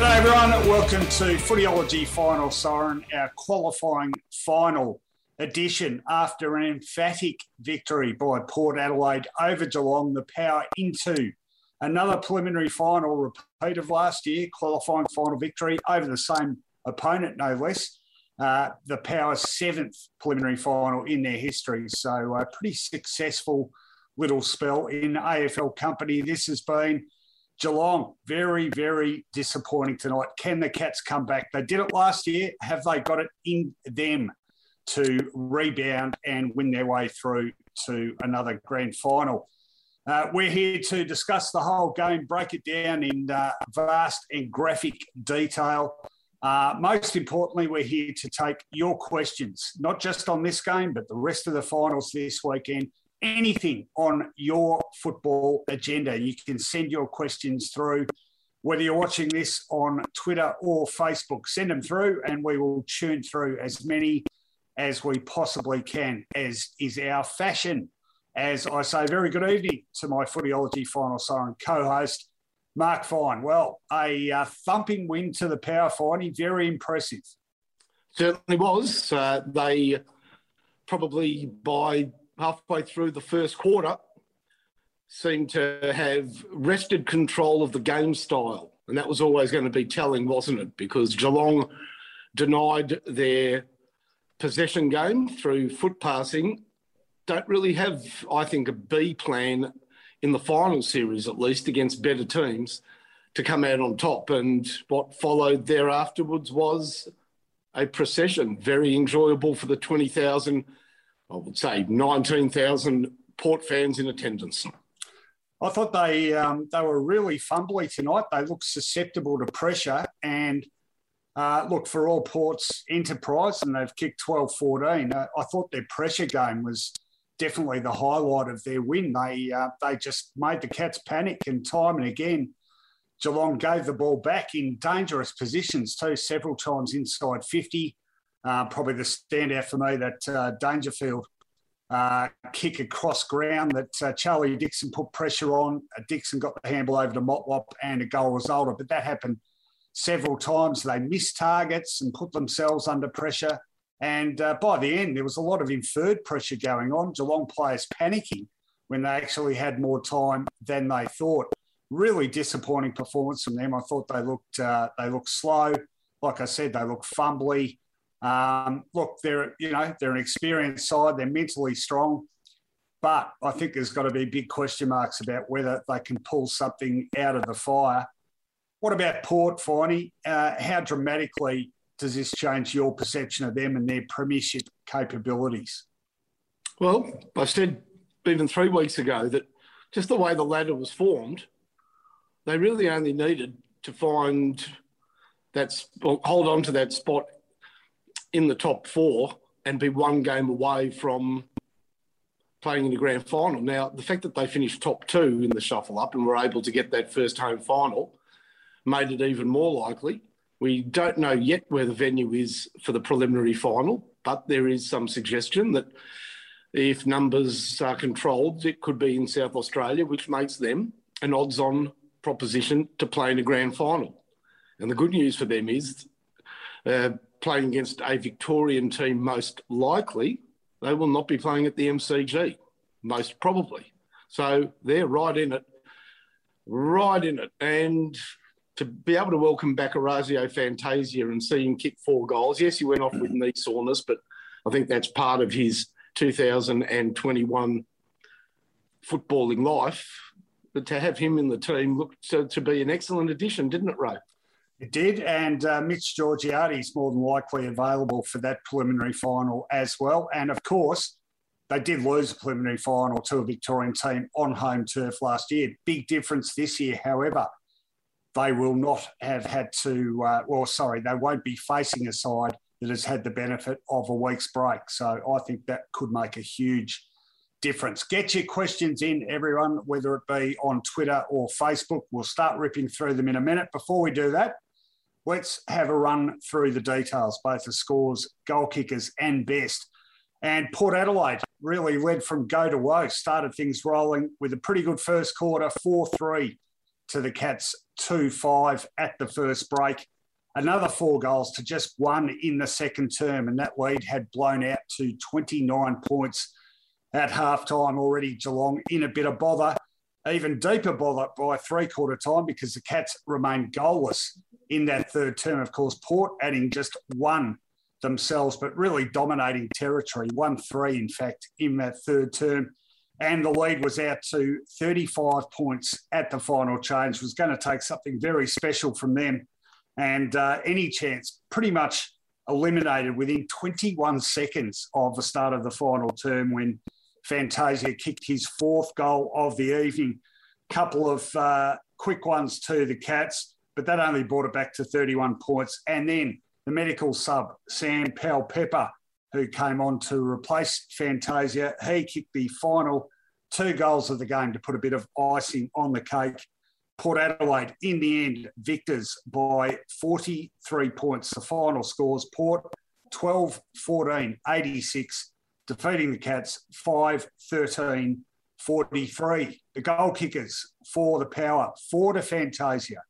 Hello, everyone. Welcome to Footyology Final Siren, our qualifying final edition after an emphatic victory by Port Adelaide over Geelong, the power into another preliminary final repeat of last year, qualifying final victory over the same opponent, no less. Uh, the Power's seventh preliminary final in their history. So, a pretty successful little spell in AFL company. This has been Geelong, very, very disappointing tonight. Can the Cats come back? They did it last year. Have they got it in them to rebound and win their way through to another grand final? Uh, we're here to discuss the whole game, break it down in uh, vast and graphic detail. Uh, most importantly, we're here to take your questions, not just on this game, but the rest of the finals this weekend anything on your football agenda. You can send your questions through, whether you're watching this on Twitter or Facebook, send them through and we will tune through as many as we possibly can, as is our fashion. As I say, very good evening to my Footyology Final Siren co host, Mark Fine. Well, a uh, thumping win to the Power Finey, very impressive. Certainly was. Uh, they probably by halfway through the first quarter, seemed to have wrested control of the game style. And that was always going to be telling, wasn't it? Because Geelong denied their possession game through foot passing. Don't really have, I think, a B plan in the final series, at least against better teams, to come out on top. And what followed there afterwards was a procession, very enjoyable for the 20,000 I would say 19,000 Port fans in attendance. I thought they um, they were really fumbly tonight. They looked susceptible to pressure and uh, look for all Port's enterprise, and they've kicked 12-14. Uh, I thought their pressure game was definitely the highlight of their win. They uh, they just made the Cats panic, and time and again, Geelong gave the ball back in dangerous positions too, several times inside 50. Uh, probably the standout for me that uh, Dangerfield uh, kick across ground that uh, Charlie Dixon put pressure on. Uh, Dixon got the handle over to Motlop and a goal resulted, but that happened several times. They missed targets and put themselves under pressure. And uh, by the end, there was a lot of inferred pressure going on. Geelong players panicking when they actually had more time than they thought. Really disappointing performance from them. I thought they looked they looked slow. Like I said, they looked fumbly. Um, look, they're you know they're an experienced side. They're mentally strong, but I think there's got to be big question marks about whether they can pull something out of the fire. What about Port, Finey? Uh, how dramatically does this change your perception of them and their premiership capabilities? Well, I said even three weeks ago that just the way the ladder was formed, they really only needed to find that hold on to that spot in the top four and be one game away from playing in the grand final. Now, the fact that they finished top two in the shuffle up and were able to get that first home final made it even more likely. We don't know yet where the venue is for the preliminary final, but there is some suggestion that if numbers are controlled, it could be in South Australia, which makes them an odds on proposition to play in a grand final. And the good news for them is uh, playing against a Victorian team, most likely, they will not be playing at the MCG, most probably. So they're right in it, right in it. And to be able to welcome back Orazio Fantasia and see him kick four goals, yes, he went off with knee soreness, but I think that's part of his 2021 footballing life. But to have him in the team looked to, to be an excellent addition, didn't it, Ray? It did, and uh, Mitch Georgiades is more than likely available for that preliminary final as well. And of course, they did lose a preliminary final to a Victorian team on home turf last year. Big difference this year, however. They will not have had to, uh, well, sorry, they won't be facing a side that has had the benefit of a week's break. So I think that could make a huge difference. Get your questions in, everyone, whether it be on Twitter or Facebook. We'll start ripping through them in a minute. Before we do that, let's have a run through the details, both the scores, goal kickers, and best. And Port Adelaide really led from go to woe, started things rolling with a pretty good first quarter, 4 3 to the Cats, 2 5 at the first break. Another four goals to just one in the second term, and that lead had blown out to 29 points at halftime already. Geelong in a bit of bother, even deeper bother by three quarter time because the Cats remained goalless in that third term. Of course, Port adding just one themselves, but really dominating territory, 1 3, in fact, in that third term. And the lead was out to 35 points at the final change. was going to take something very special from them. And uh, any chance pretty much eliminated within 21 seconds of the start of the final term when Fantasia kicked his fourth goal of the evening. Couple of uh, quick ones to the Cats, but that only brought it back to 31 points. And then the medical sub, Sam Powell Pepper, who came on to replace Fantasia. He kicked the final two goals of the game to put a bit of icing on the cake. Port Adelaide, in the end, victors by 43 points. The final scores Port 12 14 86, defeating the Cats 5 13 43. The goal kickers for the power, four to Fantasia,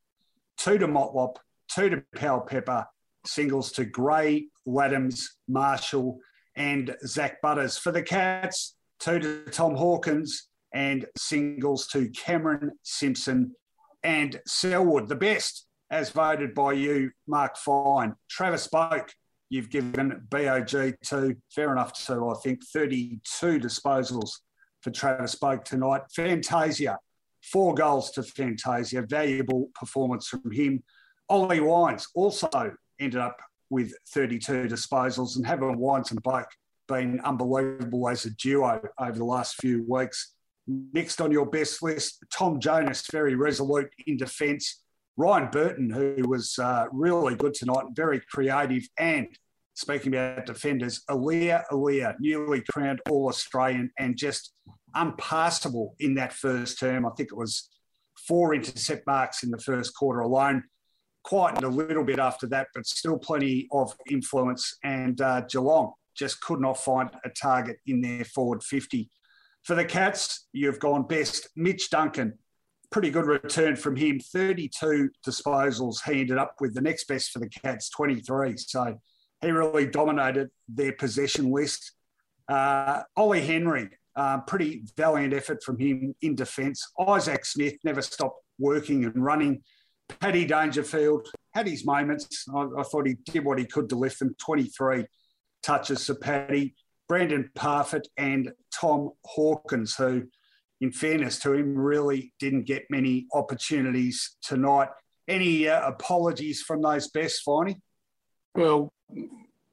two to Motlop, two to Powell Pepper, singles to Gray, Ladhams, Marshall, and Zak Butters. For the Cats, two to Tom Hawkins, and singles to Cameron Simpson and Selwood. The best, as voted by you, Mark Fine. Travis Boak, you've given BOG to, fair enough to, I think, 32 disposals for Travis Boak tonight. Fantasia, four goals to Fantasia, valuable performance from him. Ollie Wines also ended up with 32 disposals, and having Wines and Boak been unbelievable as a duo over the last few weeks. Next on your best list, Tom Jonas, very resolute in defence. Ryan Burton, who was uh, really good tonight, very creative. And speaking about defenders, Aliir Aliir, newly crowned All Australian and just unpassable in that first term. I think it was four intercept marks in the first quarter alone quietened a little bit after that, but still plenty of influence. And uh, Geelong just could not find a target in their forward 50. For the Cats, you've gone best. Mitch Duncan, pretty good return from him. 32 disposals. He ended up with the next best for the Cats, 23. So he really dominated their possession list. Uh, Ollie Henry, uh, pretty valiant effort from him in defence. Isaac Smith never stopped working and running. Paddy Dangerfield had his moments. I, I, thought he did what he could to lift them. 23 touches for Paddy. Brandon Parfitt and Tom Hawkins, who, in fairness to him, really didn't get many opportunities tonight. Any uh, apologies from those best, Finey? Well,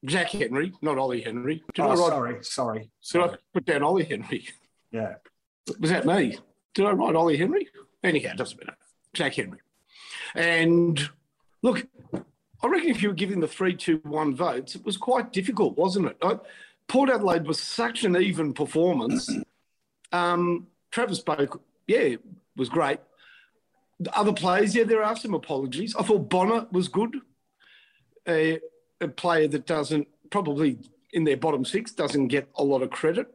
Jack Henry, not Ollie Henry. Did oh, I write, sorry, sorry. Did I put down Ollie Henry? Yeah. Was that me? Did I write Ollie Henry? Anyhow, it doesn't matter. Jack Henry. And look, I reckon if you were giving the three, two, one votes, it was quite difficult, wasn't it? Port Adelaide was such an even performance. Um, Travis Boak, yeah, was great. The other players, yeah, there are some apologies. I thought Bonner was good, a, a player that doesn't probably in their bottom six doesn't get a lot of credit.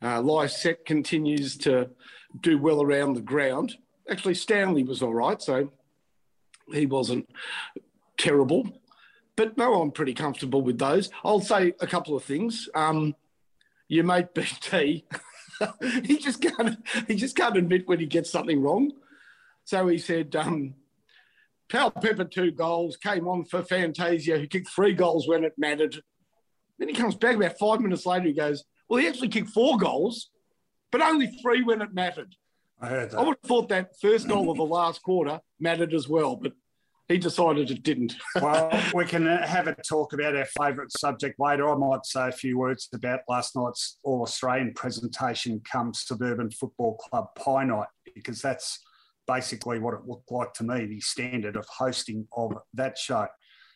Uh, Lycett continues to do well around the ground. Actually, Stanley was all right, so he wasn't terrible. But no, I'm pretty comfortable with those. I'll say a couple of things. Um, your mate BT, he just can't he just can't admit when he gets something wrong. So he said, um, Powell Pepper two goals, came on for Fantasia, who kicked three goals when it mattered. Then he comes back about five minutes later, he goes, Well, he actually kicked four goals, but only three when it mattered. I heard that. I would have thought that first goal of the last quarter mattered as well, but he decided it didn't. well, we can have a talk about our favourite subject later. I might say a few words about last night's All Australian presentation come Suburban Football Club Pie Night, because that's basically what it looked like to me, the standard of hosting of that show.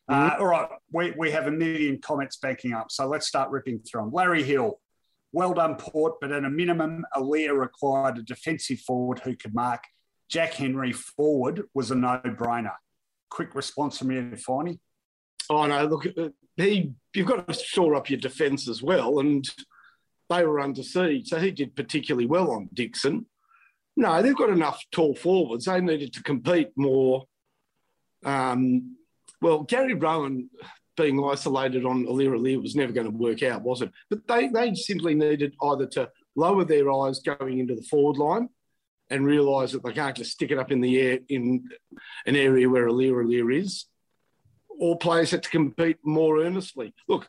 Uh, mm-hmm. all right, we, we have a million comments backing up, so let's start ripping through them. Larry Hill, well done, Port, but at a minimum, Aliir required a defensive forward who could mark. Jack Henry forward was a no brainer quick response from you, Finey? Oh no! Look, uh, he you've got to shore up your defence as well, and they were under siege, so he did particularly well on Dixon. No, they've got enough tall forwards. They needed to compete more. Um, well, Gary Rohan being isolated on Aliir Aliir was never going to work out, was it? But they, they simply needed either to lower their eyes going into the forward line and realise that they can't just stick it up in the air in an area where Aliir Aliir is. All players had to compete more earnestly. Look,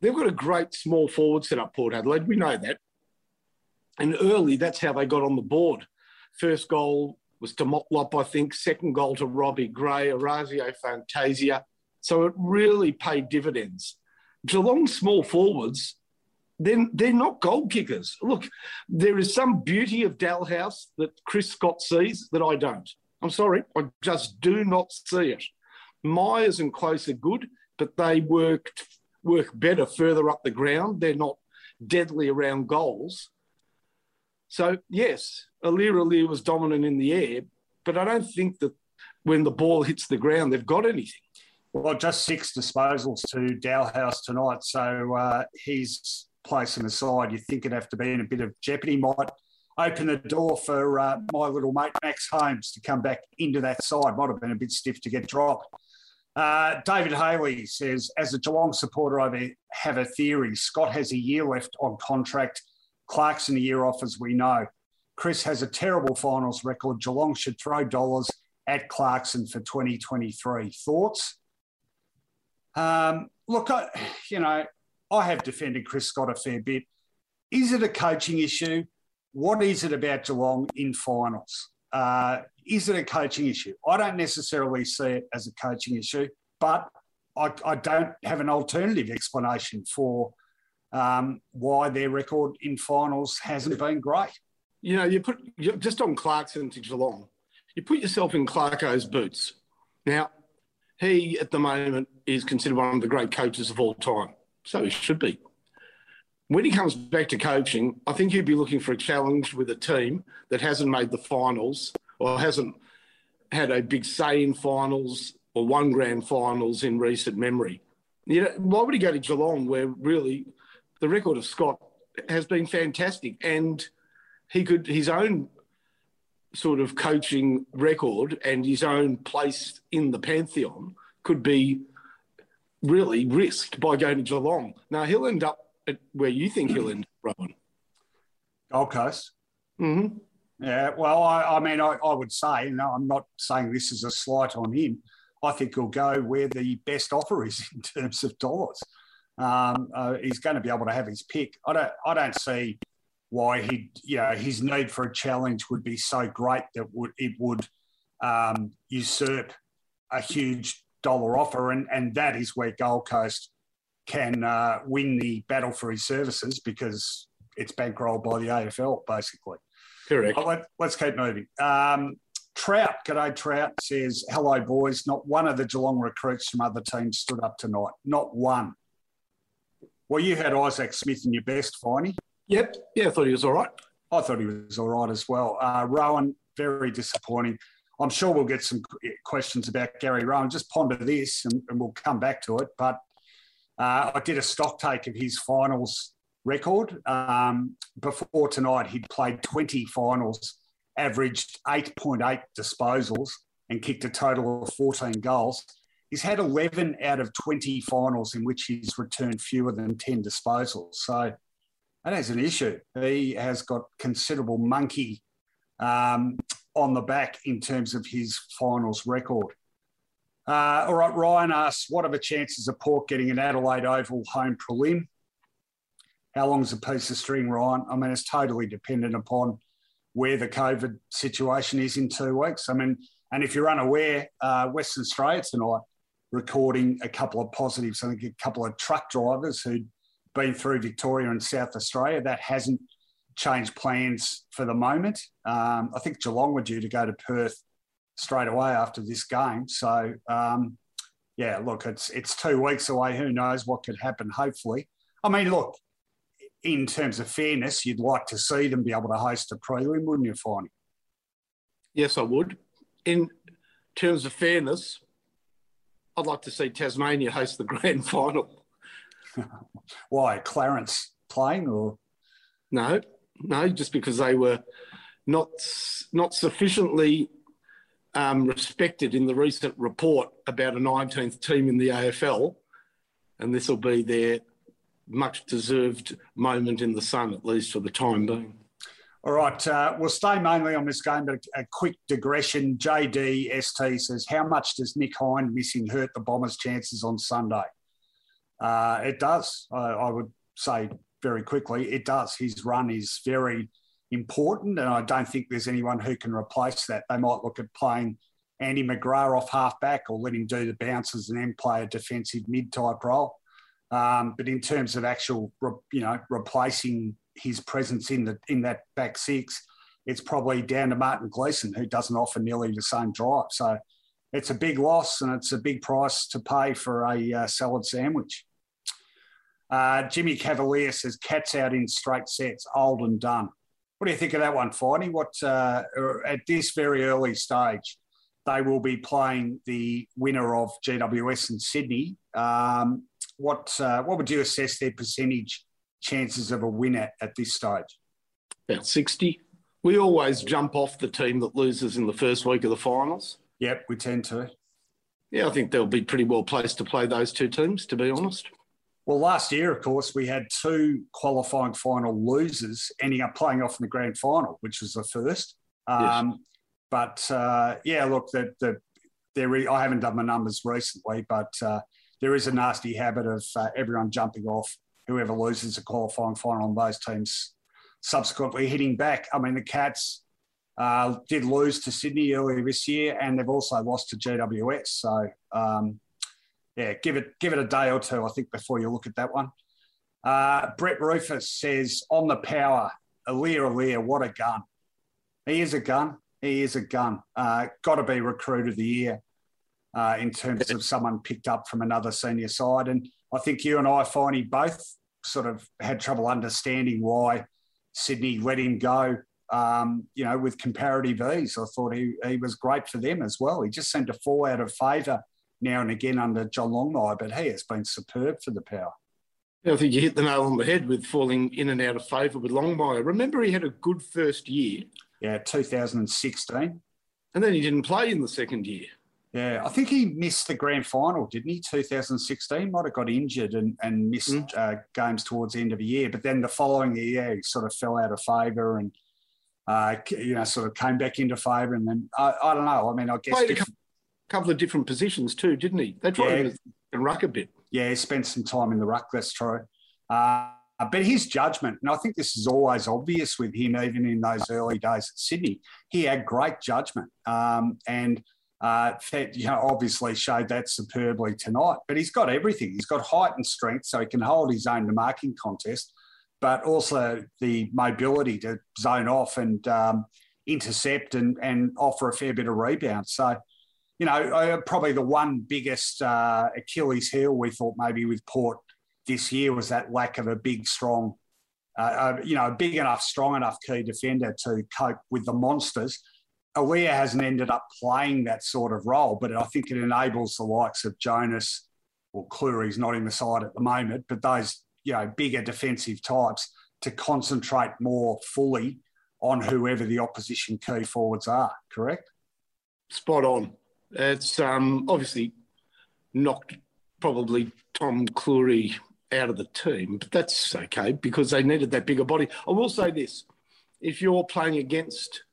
they've got a great small forward set up, Port Adelaide. We know that. And early, that's how they got on the board. First goal was to Motlop, I think. Second goal to Robbie Gray, Orazio Fantasia. So it really paid dividends. Geelong small forwards then they're not goal kickers. Look, there is some beauty of Dahlhaus that Chris Scott sees that I don't. I'm sorry, I just do not see it. Miers and Close are good, but they work work better further up the ground. They're not deadly around goals. So yes, Aliir Aliir was dominant in the air, but I don't think that when the ball hits the ground, they've got anything. Well, just six disposals to Dahlhaus tonight, so uh, he's place him aside, you think it'd have to be in a bit of jeopardy. Might open the door for uh, my little mate Max Holmes to come back into that side. Might have been a bit stiff to get dropped. Uh, David Haley says, as a Geelong supporter, I have a theory. Scott has a year left on contract. Clarkson a year off, as we know. Chris has a terrible finals record. Geelong should throw dollars at Clarkson for 2023. Thoughts? Um, look, I, you know, I have defended Chris Scott a fair bit. Is it a coaching issue? What is it about Geelong in finals? Uh, is it a coaching issue? I don't necessarily see it as a coaching issue, but I, I don't have an alternative explanation for um, why their record in finals hasn't been great. You know, you put just on Clarkson to Geelong, you put yourself in Clarko's boots. Now, he at the moment is considered one of the great coaches of all time. So he should be. When he comes back to coaching, I think he'd be looking for a challenge with a team that hasn't made the finals or hasn't had a big say in finals or won grand finals in recent memory. You know, why would he go to Geelong where really the record of Scott has been fantastic and he could his own sort of coaching record and his own place in the pantheon could be really risked by going to Geelong. Now he'll end up at where you think he'll end up, Rohan. Gold Coast. Mm-hmm. Yeah, well, I, I mean, I, I, would say, no, I'm not saying this is a slight on him. I think he'll go where the best offer is in terms of dollars. Um, uh, he's going to be able to have his pick. I don't, I don't see why he, you know, his need for a challenge would be so great that would it would um, usurp a huge dollar offer, and, and that is where Gold Coast can uh, win the battle for his services because it's bankrolled by the AFL, basically. Correct. Let, us keep moving. Um, Trout, g'day Trout, says, hello boys. Not one of the Geelong recruits from other teams stood up tonight. Not one. Well, you had Isaac Smith in your best, Finey. Yep. Yeah, I thought he was all right. I thought he was all right as well. Uh, Rohan, very disappointing. I'm sure we'll get some questions about Gary Rohan. Just ponder this and, and we'll come back to it. But uh, I did a stock take of his finals record. Um, before tonight, he'd played 20 finals, averaged 8.8 disposals, and kicked a total of 14 goals. He's had 11 out of 20 finals in which he's returned fewer than 10 disposals. So that is an issue. He has got considerable monkey um, on the back in terms of his finals record. Uh, all right, Ryan asks, what are the chances of Port getting an Adelaide Oval home prelim? How long is a piece of string, Ryan? I mean, it's totally dependent upon where the COVID situation is in two weeks. I mean, And if you're unaware, uh, Western Australia tonight recording a couple of positives. I think a couple of truck drivers who'd been through Victoria and South Australia. That hasn't changed plans for the moment. Um, I think Geelong were due to go to Perth straight away after this game. So um, yeah, look, it's it's two weeks away. Who knows what could happen? Hopefully, I mean, look, in terms of fairness, you'd like to see them be able to host a prelim, wouldn't you, Finey? Yes, I would. In terms of fairness, I'd like to see Tasmania host the grand final. Why? Clarence playing or? No, no, just because they were not not sufficiently um, respected in the recent report about a 19th team in the AFL, and this will be their much deserved moment in the sun, at least for the time being. All right, uh, we'll stay mainly on this game, but a, quick digression. JD ST says, How much does Nick Hind missing hurt the Bombers' chances on Sunday? Uh, it does. I, I would say very quickly, it does. His run is very important, and I don't think there's anyone who can replace that. They might look at playing Andy McGrath off halfback or let him do the bounces and then play a defensive mid type role. Um, but in terms of actual, you know, replacing his presence in the in that back six, it's probably down to Martin Gleeson, who doesn't offer nearly the same drive. So it's a big loss and it's a big price to pay for a uh, salad sandwich. Uh, Jimmy Cavalier says, "Cats out in straight sets, old and done." What do you think of that one, Finey? What uh, at this very early stage, they will be playing the winner of GWS in Sydney. Um, what uh, what would you assess their percentage chances of a winner at, at this stage? About sixty. We always jump off the team that loses in the first week of the finals. Yep, we tend to. Yeah, I think they'll be pretty well placed to play those two teams, to be honest. Well, last year, of course, we had two qualifying final losers ending up playing off in the grand final, which was the first. Um, yes. But uh, yeah, look, the, the, there, I haven't done my numbers recently, but uh, there is a nasty habit of uh, everyone jumping off. Whoever loses a qualifying final on those teams subsequently hitting back. I mean, the Cats uh, did lose to Sydney earlier this year, and they've also lost to GWS. So um, yeah, give it give it a day or two, I think, before you look at that one. Uh, Brett Rufus says on the power, Aliir Aliir, what a gun. He is a gun. He is a gun. Uh, Got to be recruit of the year uh, in terms of someone picked up from another senior side. And I think you and I, Finey, both sort of had trouble understanding why Sydney let him go. Um, you know, with comparative ease, I thought he, he was great for them as well. He just seemed to fall out of favour now and again under John Longmire, but hey he has been superb for the power. I think you hit the nail on the head with falling in and out of favour with Longmire. Remember, he had a good first year. Yeah, 2016. And then he didn't play in the second year. Yeah, I think he missed the grand final, didn't he? 2016 might have got injured and, and missed mm. uh, games towards the end of the year. But then the following year, he sort of fell out of favour and, uh, you know, sort of came back into favour. And then, I, I don't know. I mean, I guess. Played a couple of different positions too, didn't he? They tried yeah. him in ruck a bit. Yeah, he spent some time in the ruck, that's true. Uh, but his judgment, and I think this is always obvious with him, even in those early days at Sydney, he had great judgment. Um, and uh, you know, obviously showed that superbly tonight. But he's got everything. He's got height and strength, so he can hold his own in the marking contest, but also the mobility to zone off and um, intercept and, and offer a fair bit of rebound. So you know, uh, probably the one biggest uh, Achilles heel we thought maybe with Port this year was that lack of a big, strong, uh, uh, you know, a big enough, strong enough key defender to cope with the monsters. Aliir hasn't ended up playing that sort of role, but I think it enables the likes of Jonas, or Clurey's not in the side at the moment, but those, you know, bigger defensive types to concentrate more fully on whoever the opposition key forwards are, correct? Spot on. It's um, obviously knocked probably Tom Clurey out of the team, but that's okay because they needed that bigger body. I will say this if you're playing against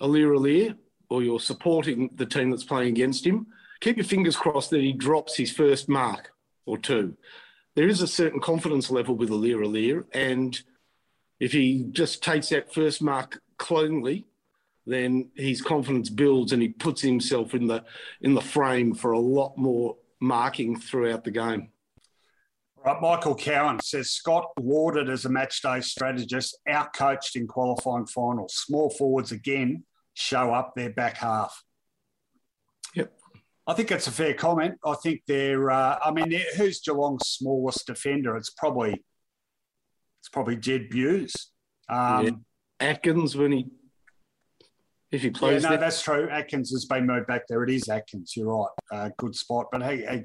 Aliir Aliir or you're supporting the team that's playing against him, keep your fingers crossed that he drops his first mark or two. There is a certain confidence level with Aliir Aliir, and if he just takes that first mark cleanly, then his confidence builds and he puts himself in the in the frame for a lot more marking throughout the game. Right, Michael Cowan says Scott lauded as a match day strategist, outcoached in qualifying finals. Small forwards again show up their back half. Yep. I think that's a fair comment. I think they're. Uh, I mean, who's Geelong's smallest defender? It's probably. It's probably Jed Bews. Um, yeah. Atkins when he. If he plays. Yeah, no, there. that's true. Atkins has been moved back there. It is Atkins. You're right. Uh, good spot. But hey, hey,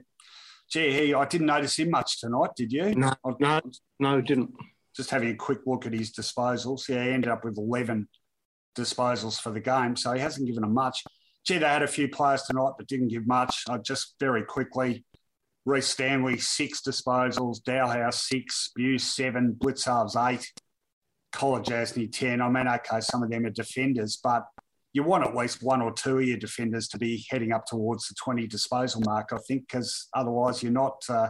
gee, he, I didn't notice him much tonight. Did you? No, no, no, didn't. Just having a quick look at his disposals. Yeah, he ended up with 11 disposals for the game, so he hasn't given them much. Gee, they had a few players tonight that didn't give much. I just very quickly, Rhys Stanley, six disposals, Dahlhaus, six, Bews, seven, Blicavs, eight, Kolodjashnij, 10. I mean, okay, some of them are defenders, but you want at least one or two of your defenders to be heading up towards the 20 disposal mark, I think, because otherwise you're not, uh,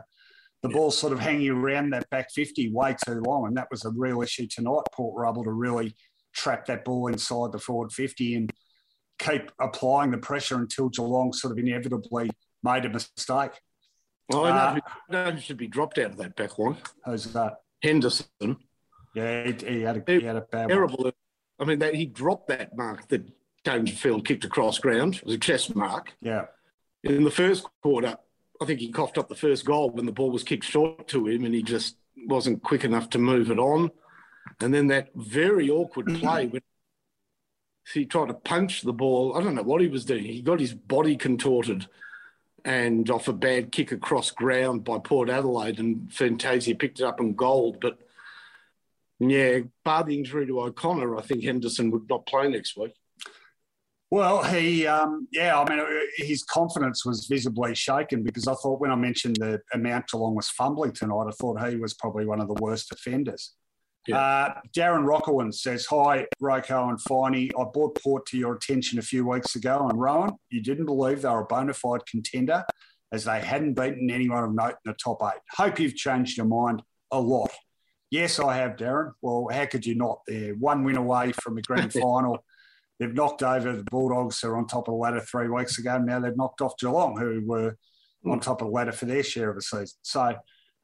the yeah. ball's sort of hanging around that back 50 way too long. And that was a real issue tonight. Port were able to really trap that ball inside the forward 50 and keep applying the pressure until Geelong sort of inevitably made a mistake. Well, I know, uh, who, should be dropped out of that back line. Who's that? Henderson. Yeah, he, he had a, he had a bad terrible. One. I mean, they, he dropped that mark that Dangerfield kicked across ground. It was a chest mark. Yeah. In the first quarter, I think he coughed up the first goal when the ball was kicked short to him and he just wasn't quick enough to move it on. And then that very awkward play when he tried to punch the ball. I don't know what he was doing. He got his body contorted and off a bad kick across ground by Port Adelaide, and Fantasia picked it up and gold. But yeah, bar the injury to O'Connor, I think Henderson would not play next week. Well, he, um, yeah, I mean, his confidence was visibly shaken because I thought when I mentioned the amount Geelong was fumbling tonight, I thought he was probably one of the worst offenders. Yeah. Uh, Darren Rockawin says, Hi, Roko and Finey. I brought Port to your attention a few weeks ago, and Rohan, you didn't believe they were a bona fide contender as they hadn't beaten anyone of note in the top eight. Hope you've changed your mind a lot. Yes, I have, Darren. Well, how could you not? They're one win away from a grand final. They've knocked over the Bulldogs, who are on top of the ladder three weeks ago. Now they've knocked off Geelong, who were on top of the ladder for their share of the season. So,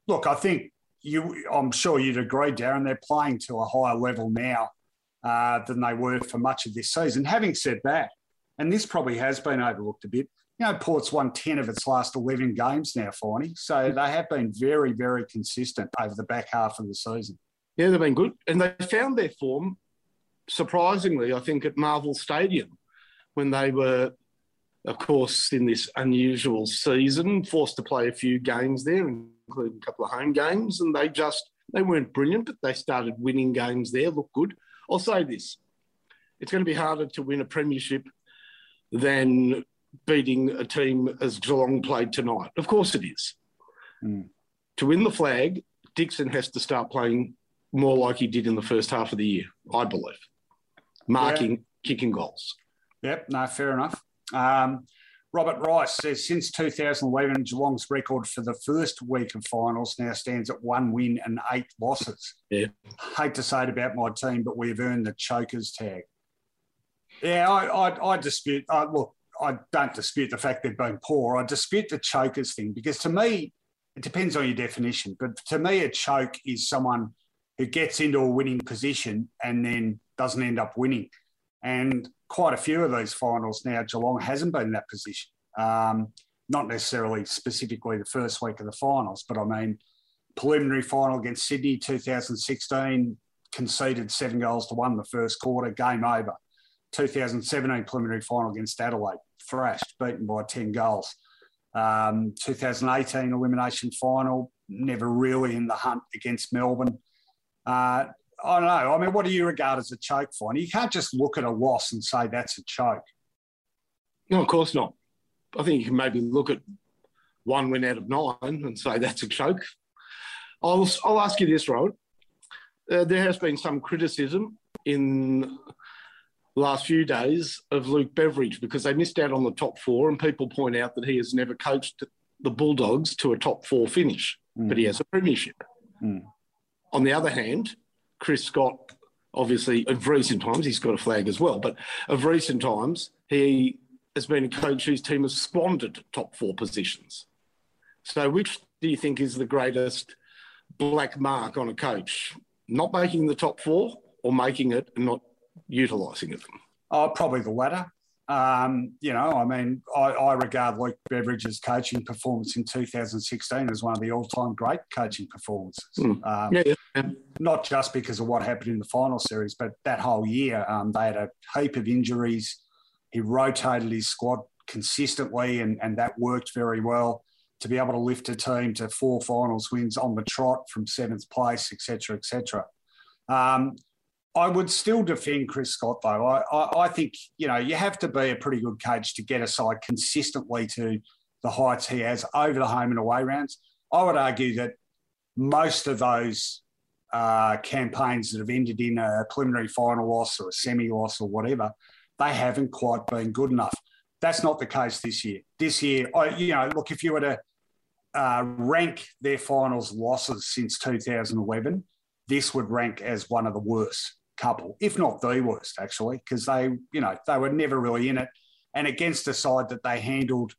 look, I think you, I'm sure you'd agree, Darren, they're playing to a higher level now uh, than they were for much of this season. Having said that, and this probably has been overlooked a bit, you know, Port's won 10 of its last 11 games now, Finey. So they have been very, very consistent over the back half of the season. Yeah, they've been good. And they found their form surprisingly, I think, at Marvel Stadium when they were, of course, in this unusual season, forced to play a few games there, including a couple of home games, and they just they weren't brilliant, but they started winning games there. Look good. I'll say this: it's going to be harder to win a premiership than beating a team as Geelong played tonight. Of course, it is. Mm. To win the flag, Dixon has to start playing more like he did in the first half of the year, I believe marking, yeah. kicking goals. Yep, no, fair enough. Um, Robert Rice says since 2011, Geelong's record for the first week of finals now stands at one win and eight losses. Yeah. Hate to say it about my team, but we've earned the chokers tag. Yeah, I, I, I dispute. Uh, look, I don't dispute the fact they've been poor. I dispute the chokers thing because to me, it depends on your definition. But to me, a choke is someone who gets into a winning position and then doesn't end up winning. And quite a few of these finals now, Geelong hasn't been in that position. Um, not necessarily specifically the first week of the finals, but I mean, preliminary final against Sydney 2016, conceded seven goals to one in the first quarter, game over. 2017 preliminary final against Adelaide, thrashed, beaten by 10 goals. Um, 2018 elimination final, never really in the hunt against Melbourne. Uh, I don't know. I mean, what do you regard as a choke for? And you can't just look at a loss and say that's a choke. No, of course not. I think you can maybe look at one win out of nine and say that's a choke. I'll, I'll ask you this, Rohan. Uh, there has been some criticism in the last few days of Luke Beveridge because they missed out on the top four, and people point out that he has never coached the Bulldogs to a top four finish, mm. but he has a premiership. Mm. On the other hand, Chris Scott obviously, of recent times, he's got a flag as well, but of recent times, he has been a coach whose team has squandered top four positions. So, which do you think is the greatest black mark on a coach? Not making the top four or making it and not utilising it? Oh, probably the latter. Um, you know, I mean, I, I, regard Luke Beveridge's coaching performance in 2016 as one of the all-time great coaching performances. Mm. Um, yeah, yeah, Not just because of what happened in the final series, but that whole year, um, they had a heap of injuries. He rotated his squad consistently, and, and that worked very well to be able to lift a team to four finals wins on the trot from seventh place, etc., etc. Um, I would still defend Chris Scott, though. I, I, I, think, you know, you have to be a pretty good coach to get a side consistently to the heights he has over the home and away rounds. I would argue that most of those uh, campaigns that have ended in a preliminary final loss or a semi loss or whatever, they haven't quite been good enough. That's not the case this year. This year, I, you know, look, if you were to uh, rank their finals losses since 2011, this would rank as one of the worst couple, if not the worst, actually, because they, you know, they were never really in it. And against a side that they handled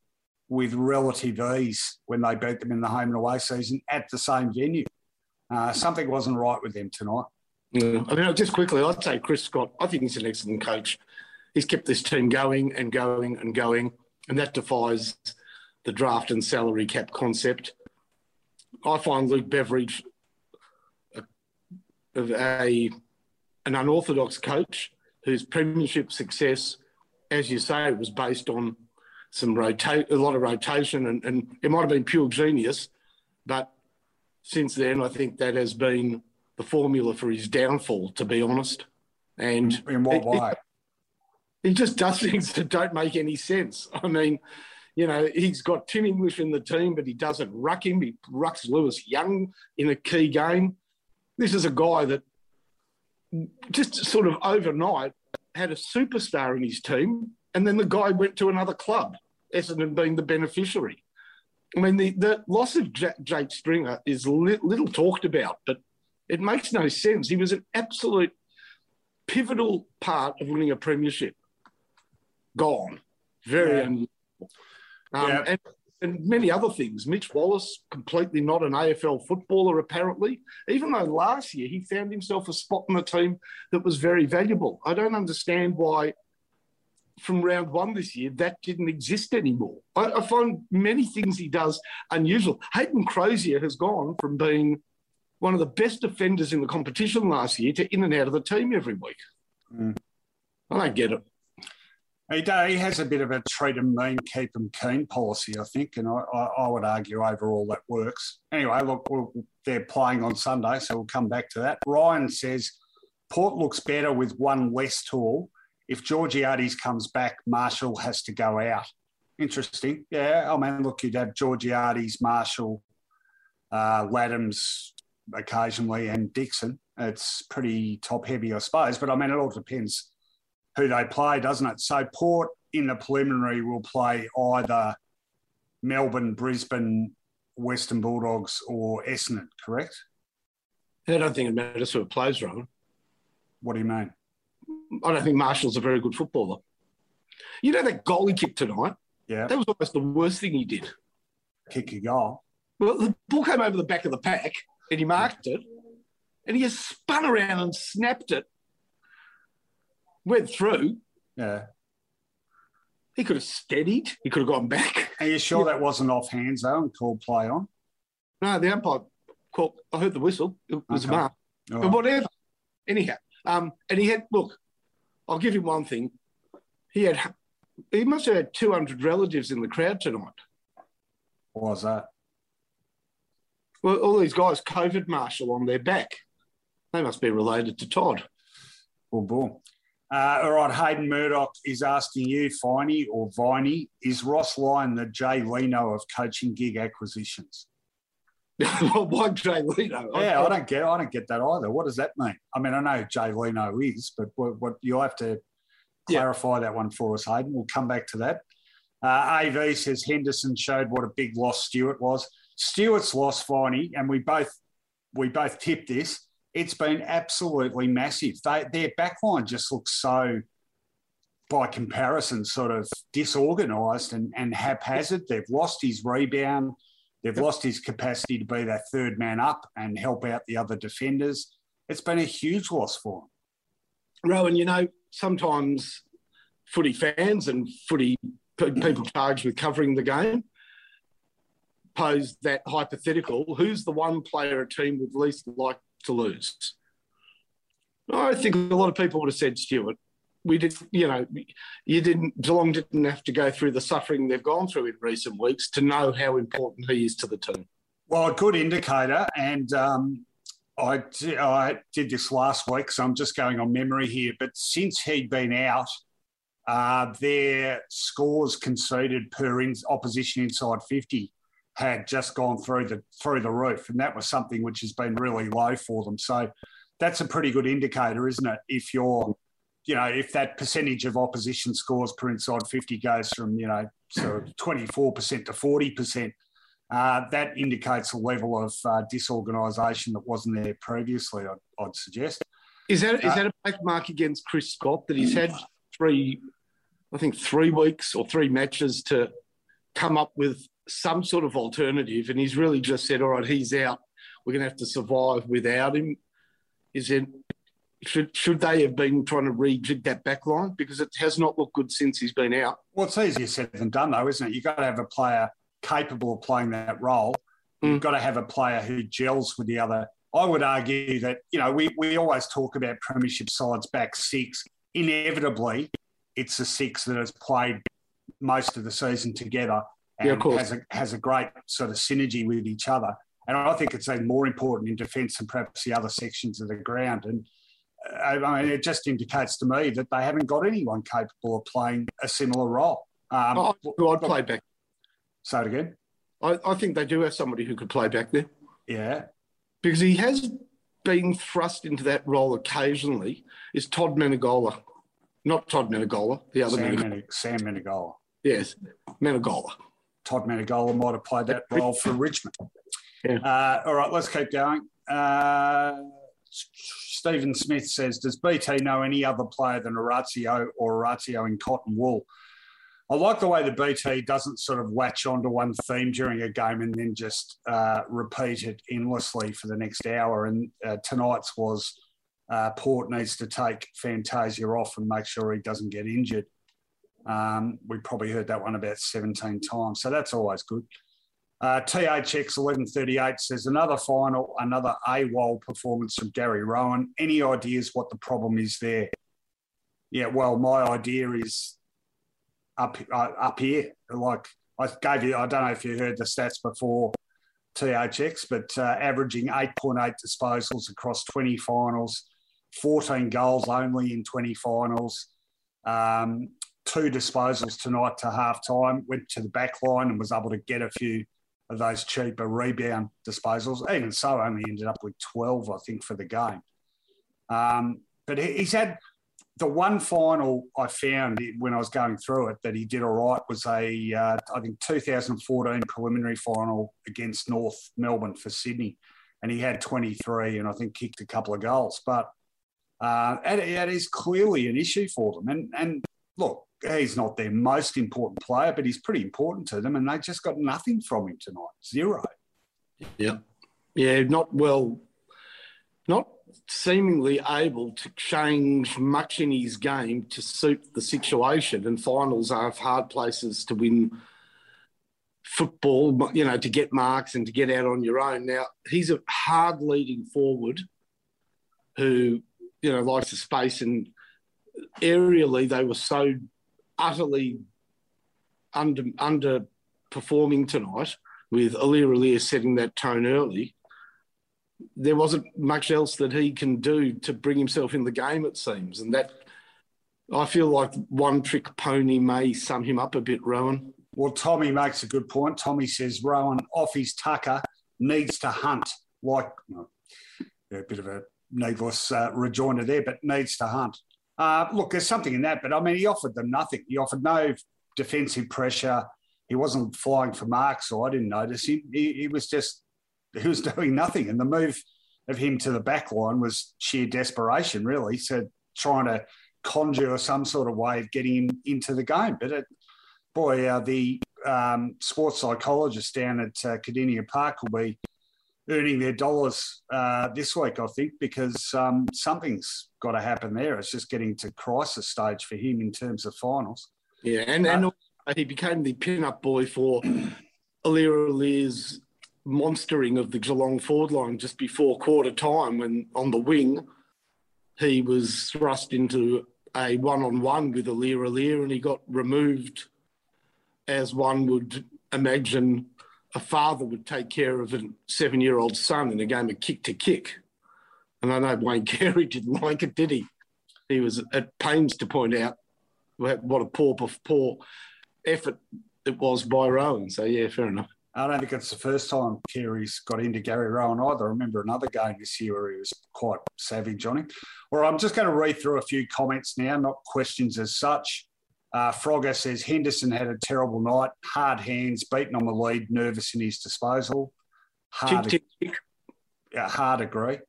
with relative ease when they beat them in the home and away season at the same venue. Uh, something wasn't right with them tonight. Yeah. I mean, just quickly, I'd say Chris Scott, I think he's an excellent coach. He's kept this team going and going and going, and that defies the draft and salary cap concept. I find Luke Beveridge a, a an unorthodox coach whose premiership success, as you say, was based on some rotate, a lot of rotation, and, and it might have been pure genius, but since then, I think that has been the formula for his downfall, to be honest. And in what way? He just does things that don't make any sense. I mean, you know, he's got Tim English in the team, but he doesn't ruck him. He rucks Lewis Young in a key game. This is a guy that just sort of overnight had a superstar in his team, and then the guy went to another club, Essendon being the beneficiary. I mean, the, the loss of J- Jake Stringer is li- little talked about, but it makes no sense. He was an absolute pivotal part of winning a premiership. Gone. Very yeah. unusual. Um, yeah. and, and many other things. Mitch Wallis, completely not an AFL footballer, apparently, even though last year he found himself a spot in the team that was very valuable. I don't understand why from round one this year that didn't exist anymore. I, I find many things he does unusual. Hayden Crozier has gone from being one of the best defenders in the competition last year to in and out of the team every week. Mm. I don't get it. He, he has a bit of a treat them mean, keep them keen policy, I think, and I, I, I would argue overall that works. Anyway, look, we'll, they're playing on Sunday, so we'll come back to that. Ryan says Port looks better with one less tall. If Georgiades comes back, Marshall has to go out. Interesting. Yeah, I mean, look, you'd have Georgiades, Marshall, uh, Ladhams occasionally, and Dixon. It's pretty top heavy, I suppose. But I mean, it all depends who they play, doesn't it? So Port in the preliminary will play either Melbourne, Brisbane, Western Bulldogs, or Essendon, correct? I don't think it matters who it plays, Rohan. What do you mean? I don't think Marshall's a very good footballer. You know that goal he kicked tonight? Yeah. That was almost the worst thing he did. Kick a goal. Well, the ball came over the back of the pack and he marked it and he just spun around and snapped it went through. Yeah. He could have steadied. He could have gone back. Are you sure yeah. that wasn't off hands though and called play on? No, the umpire called. I heard the whistle. It was okay. a mark. Right. But whatever. Anyhow, um, and he had look. I'll give him one thing. He had. He must have had two hundred relatives in the crowd tonight. What was that? Well, all these guys COVID marshal on their back. They must be related to Todd. Boom, boom. Uh, all right, Hayden Murdoch is asking you, Finey or Viney, is Ross Lyon the Jay Leno of coaching gig acquisitions? Why Jay Leno? Yeah, I don't get. I don't get that either. What does that mean? I mean, I know Jay Leno is, but what, what you'll have to clarify yeah. that one for us, Hayden. We'll come back to that. Uh, AV says Henderson showed what a big loss Stewart was. Stewart's loss, Finey, and we both we both tipped this it's been absolutely massive. They, their backline just looks so, by comparison, sort of disorganised and, and haphazard. They've lost his rebound. They've lost his capacity to be that third man up and help out the other defenders. It's been a huge loss for them. Rohan, you know, sometimes footy fans and footy people charged with covering the game pose that hypothetical who's the one player a team would least like to lose? I think a lot of people would have said Stewart. We did, you know, you didn't, Geelong didn't have to go through the suffering they've gone through in recent weeks to know how important he is to the team. Well, a good indicator. And um, I, I did this last week, so I'm just going on memory here. But since he'd been out, uh, their scores conceded per in, opposition inside 50 had just gone through the through the roof, and that was something which has been really low for them. So that's a pretty good indicator, isn't it? If you're, you know, if that percentage of opposition scores per inside 50 goes from you know sort of 24% to 40%. Uh, that indicates a level of uh, disorganisation that wasn't there previously. I'd, I'd suggest. Is that is uh, that a black mark against Chris Scott that he's had three, I think three weeks or three matches to come up with some sort of alternative, and he's really just said, "All right, he's out. We're going to have to survive without him." Is it should should they have been trying to rejig that back line because it has not looked good since he's been out? Well, it's easier said than done, though, isn't it? You've got to have a player capable of playing that role. Mm. You've got to have a player who gels with the other. I would argue that you know we we always talk about premiership sides back six. Inevitably, it's the six that has played most of the season together yeah, has a has a great sort of synergy with each other. And I think it's even more important in defence than perhaps the other sections of the ground. And uh, I mean, it just indicates to me that they haven't got anyone capable of playing a similar role. Um, oh, I'd play back. Say it again. I, I think they do have somebody who could play back there. Yeah. Because he has been thrust into that role occasionally, is Todd Menegola. Not Todd Menegola, the other Sam Menegola. Sam Menegola. Yes, Menegola. Todd Menegola might have played that role for Richmond. Yeah. Uh, all right, let's keep going. Uh, Stephen Smith says, Does BT know any other player than Orazio or Orazio in cotton wool? I like the way the BT doesn't sort of latch onto one theme during a game and then just uh, repeat it endlessly for the next hour. And uh, tonight's was uh, Port needs to take Fantasia off and make sure he doesn't get injured. Um, we probably heard that one about 17 times, so that's always good. Uh, THX 1138 says another final, another AWOL performance from Gary Rohan. Any ideas what the problem is there? Yeah, well, my idea is up uh, up here. Like I gave you, I don't know if you heard the stats before THX, but uh, averaging 8.8 disposals across 20 finals, 14 goals only in 20 finals. Um, two disposals tonight to half time, went to the back line and was able to get a few of those cheaper rebound disposals. Even so, only ended up with 12, I think, for the game. Um, but he's had the one final I found when I was going through it that he did all right was a uh, I think 2014 preliminary final against North Melbourne for Sydney, and he had 23 and I think kicked a couple of goals. But uh, it is clearly an issue for them. And and look, he's not their most important player, but he's pretty important to them, and they just got nothing from him tonight. Zero. Yeah, yeah, not well, not seemingly able to change much in his game to suit the situation. And finals are hard places to win football, you know, to get marks and to get out on your own. Now he's a hard leading forward who, you know, likes the space and aerially they were so utterly under underperforming tonight with Aliir Aliir setting that tone early. There wasn't much else that he can do to bring himself in the game, it seems. And that I feel like one trick pony may sum him up a bit, Rohan. Well, Tommy makes a good point. Tommy says Rohan off his tucker needs to hunt like a bit of a needless uh, rejoinder there, but needs to hunt. Uh, look, there's something in that, but I mean, he offered them nothing. He offered no defensive pressure. He wasn't flying for marks, so I didn't notice him. He, he was just he was doing nothing. And the move of him to the back line was sheer desperation, really. So trying to conjure some sort of way of getting him into the game. But it, boy, uh, the um, sports psychologists down at uh, Park will be earning their dollars uh, this week, I think, because um, something's got to happen there. It's just getting to crisis stage for him in terms of finals. Yeah, and, and uh, he became the pin-up boy for Aliir Aliir's monstering of the Geelong forward line just before quarter time when on the wing he was thrust into a one-on-one with Aliir Aliir and he got removed as one would imagine a father would take care of a seven-year-old son in a game of kick to kick. And I know Wayne Carey didn't like it, did he? He was at pains to point out what a poor, poor effort it was by Rohan. So yeah, fair enough. I don't think it's the first time Carey's got into Gary Rohan either. I remember another game this year where he was quite savage on him. Well, I'm just going to read through a few comments now, not questions as such. Uh, Frogger says Henderson had a terrible night, hard hands, beaten on the lead, nervous in his disposal. Hard, tick, tick, tick. Yeah, hard agree.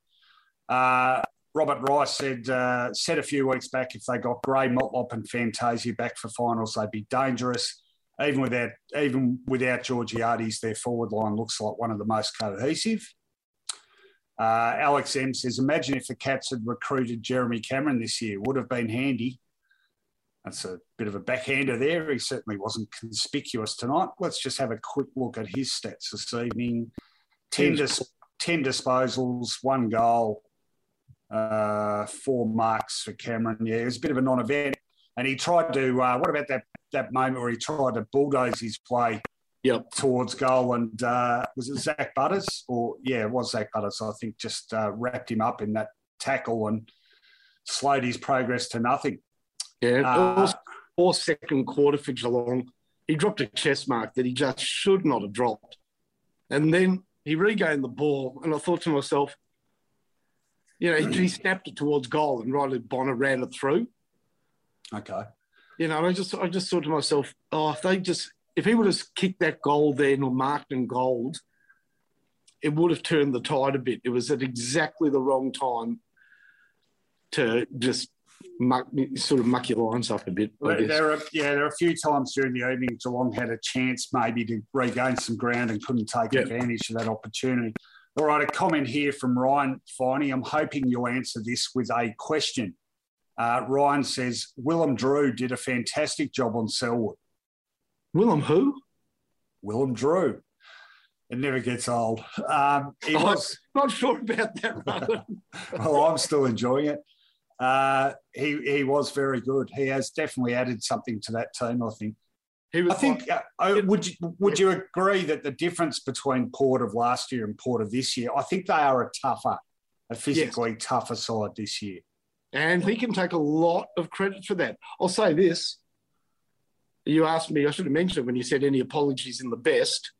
Uh, Robert Rice said uh, said a few weeks back if they got Gray, Motlop, and Fantasia back for finals, they'd be dangerous. Even without even without Georgiades, their forward line looks like one of the most cohesive. Uh, Alex M says, imagine if the Cats had recruited Jeremy Cameron this year, would have been handy. That's a bit of a backhander there. He certainly wasn't conspicuous tonight. Let's just have a quick look at his stats this evening 10, dis- 10 disposals, one goal, uh, four marks for Cameron. Yeah, it was a bit of a non event. And he tried to, uh, what about that, that moment where he tried to bulldoze his play yep. towards goal? And uh, was it Zak Butters? Or, yeah, it was Zak Butters, I think, just uh, wrapped him up in that tackle and slowed his progress to nothing. Yeah, uh, second quarter for Geelong. He dropped a chest mark that he just should not have dropped. And then he regained the ball, and I thought to myself, you know, he, he snapped it towards goal, and Riley Bonner ran it through. Okay. You know, I just I just thought to myself, oh, if they just if he would have kicked that goal then or marked in gold, it would have turned the tide a bit. It was at exactly the wrong time to just muck, sort of muck your lines up a bit. there are, yeah, there are a few times during the evening Geelong had a chance maybe to regain some ground and couldn't take yep. advantage of that opportunity. All right, a comment here from Ryan Finey. I'm hoping you'll answer this with a question. Uh, Ryan says Willem Drew did a fantastic job on Selwood. Willem who? Willem Drew. It never gets old. Um, he oh, was not sure about that. well, I'm still enjoying it. Uh, he he was very good. He has definitely added something to that team. I think. I think. Like, uh, would you would you agree that the difference between Port of last year and Port of this year? I think they are a tougher, a physically yes. tougher side this year. And he can take a lot of credit for that. I'll say this. You asked me, I should have mentioned when you said any apologies in the best.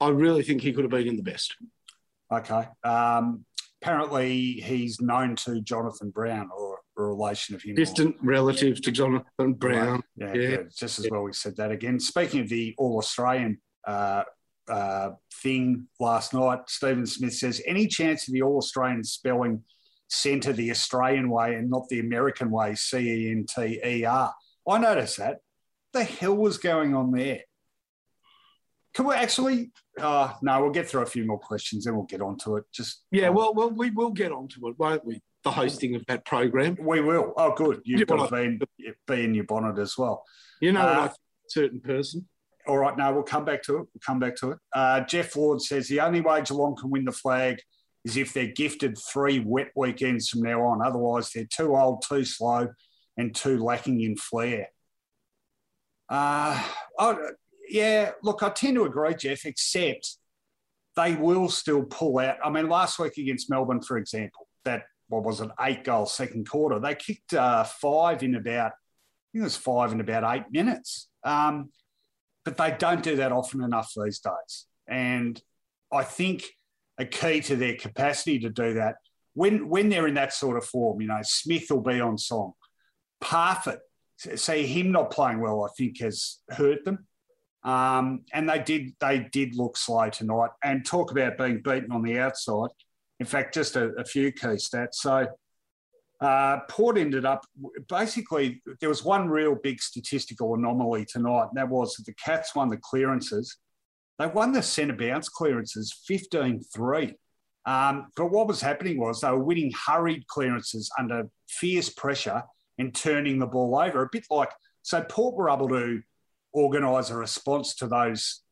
I really think he could have been in the best. Okay. Um, apparently he's known to Jonathan Brown or a relation of him. Distant or, relative to Jonathan Brown. Right. Yeah, yeah. just as yeah. well we said that again. Speaking of the All Australian uh, uh, thing last night, Stephen Smith says, any chance of the All Australian spelling centre the Australian way and not the American way, C E N T E R? I noticed that. What the hell was going on there? Can we actually? Uh, no, we'll get through a few more questions, and we'll get onto it. Just yeah, um, well, well, we will get onto it, won't we? The hosting of that program. We will. Oh, good. You've got to be, be in your bonnet as well. You know, uh, certain person. All right, no, we'll come back to it. We'll come back to it. Uh, Jeff Lord says the only way Geelong can win the flag is if they're gifted three wet weekends from now on. Otherwise, they're too old, too slow, and too lacking in flair. Uh, oh, yeah, look, I tend to agree, Jeff, except they will still pull out. I mean, last week against Melbourne, for example, that, what was it, eight goal second quarter, they kicked uh, five in about, I think it was five in about eight minutes. Um, but they don't do that often enough these days. And I think a key to their capacity to do that, when, when they're in that sort of form, you know, Smith will be on song. Parfitt, see him not playing well, I think has hurt them Um, and they did they did look slow tonight. And talk about being beaten on the outside. In fact, just a, a few key stats. So uh, Port ended up basically there was one real big statistical anomaly tonight, and that was that the Cats won the clearances. They won the centre bounce clearances 15 3. Um, but what was happening was they were winning hurried clearances under fierce pressure and turning the ball over, a bit like so Port were able to organise a response to those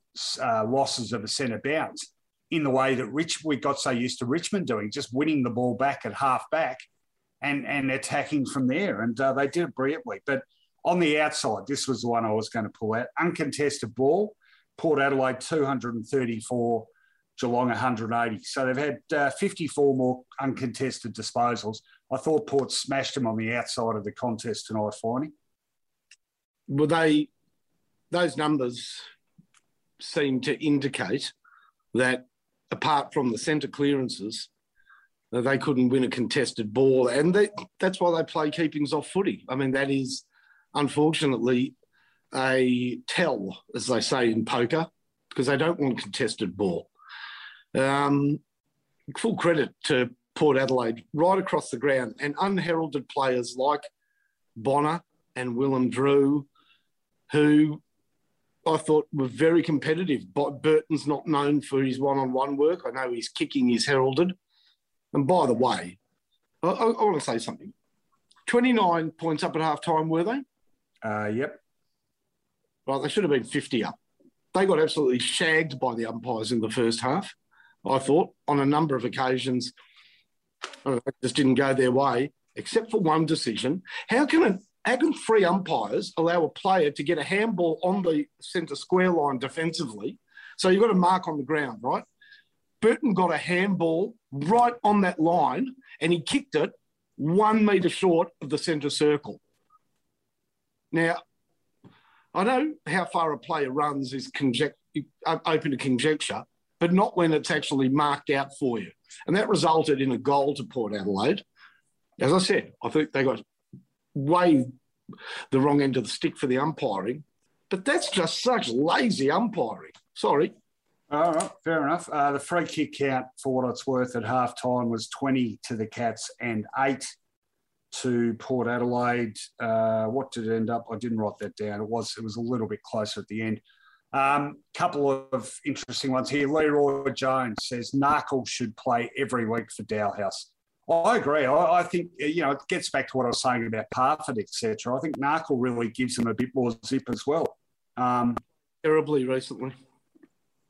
uh, losses of a centre bounce in the way that Rich we got so used to Richmond doing, just winning the ball back at half back and and attacking from there. And uh, they did it brilliantly. But on the outside, this was the one I was going to pull out. Uncontested ball, Port Adelaide 234, Geelong 180. So they've had uh, 54 more uncontested disposals. I thought Port smashed them on the outside of the contest tonight, Finey. Were they those numbers seem to indicate that apart from the centre clearances, they couldn't win a contested ball, and they, that's why they play keepings off footy. I mean, that is unfortunately a tell, as they say in poker, because they don't want contested ball. Um, full credit to Port Adelaide, right across the ground, and unheralded players like Bonner and Willem Drew, who I thought were very competitive. But Burton's not known for his one-on-one work. I know his kicking is heralded. And by the way, I, I, I want to say something. 29 points up at half time, were they? Uh, yep. Well, they should have been 50 up. They got absolutely shagged by the umpires in the first half, I thought, on a number of occasions. It just didn't go their way, except for one decision. How can can three umpires allow a player to get a handball on the centre square line defensively? So you've got a mark on the ground, right? Burton got a handball right on that line and he kicked it one metre short of the centre circle. Now, I know how far a player runs is conject- open to conjecture, but not when it's actually marked out for you. And that resulted in a goal to Port Adelaide. As I said, I think they got way the wrong end of the stick for the umpiring, but that's just such lazy umpiring. Sorry. All right, fair enough. Uh, the free kick count, for what it's worth, at half time was 20 to the Cats and eight to Port Adelaide. Uh, what did it end up? I didn't write that down. It was it was a little bit closer at the end. A um, couple of interesting ones here. Leroy Jones says Narkle should play every week for Dahlhaus. I agree. I, I, think you know it gets back to what I was saying about Parfitt, etc. I think Narkle really gives him a bit more zip as well. Um, Terribly recently.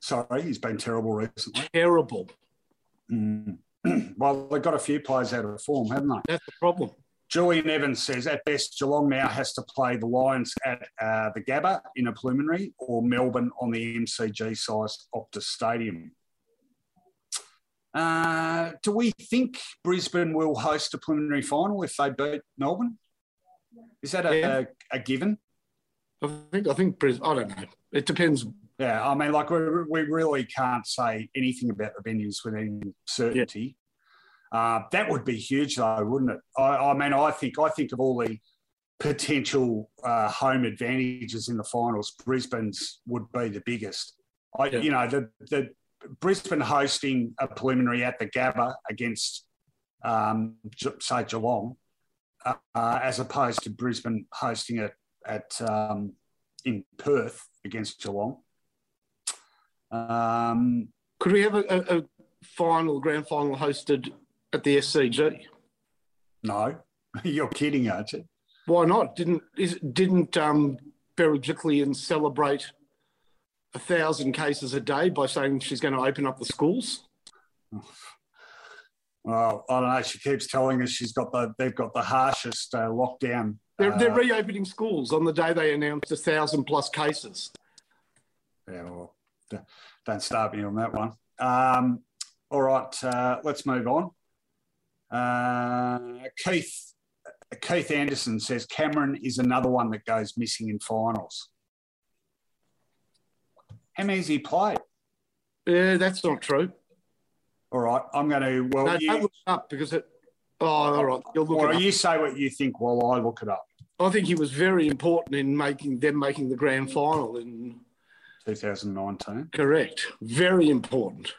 Sorry, he's been terrible recently. Terrible. Mm. well, they've got a few players out of form, haven't they? That's the problem. Julian Evans says at best, Geelong now has to play the Lions at uh, the Gabba in a preliminary or Melbourne on the MCG sized Optus Stadium. Uh, do we think Brisbane will host a preliminary final if they beat Melbourne? Is that a, yeah. a, a given? I think I think Brisbane. I don't know. It depends yeah, I mean, like we, we really can't say anything about the venues with any certainty. Yeah. Uh, that would be huge, though, wouldn't it? I, I, mean, I think I think of all the potential uh, home advantages in the finals. Brisbane's would be the biggest. I, yeah. you know, the the Brisbane hosting a preliminary at the Gabba against, um, say, Geelong, uh, as opposed to Brisbane hosting it at um, in Perth against Geelong. Um, Could we have a, a, a final, grand final hosted at the SCG? No, you're kidding, aren't you? Why not? Didn't is, didn't um, Berejiklian celebrate a thousand cases a day by saying she's going to open up the schools? Well, I don't know. She keeps telling us she's got the they've got the harshest uh, lockdown. They're, uh, they're reopening schools on the day they announced a thousand plus cases. Yeah, well, don't start me on that one. Um, all right, uh, let's move on. Uh, Keith Keith Anderson says Cameron is another one that goes missing in finals. How many has he played? Yeah, that's not true. All right, I'm going to. Well, no, you, look it up because it. Oh, all right. You'll look or you say what you think while I look it up. I think he was very important in making them making the grand final in 2019. Correct. Very important.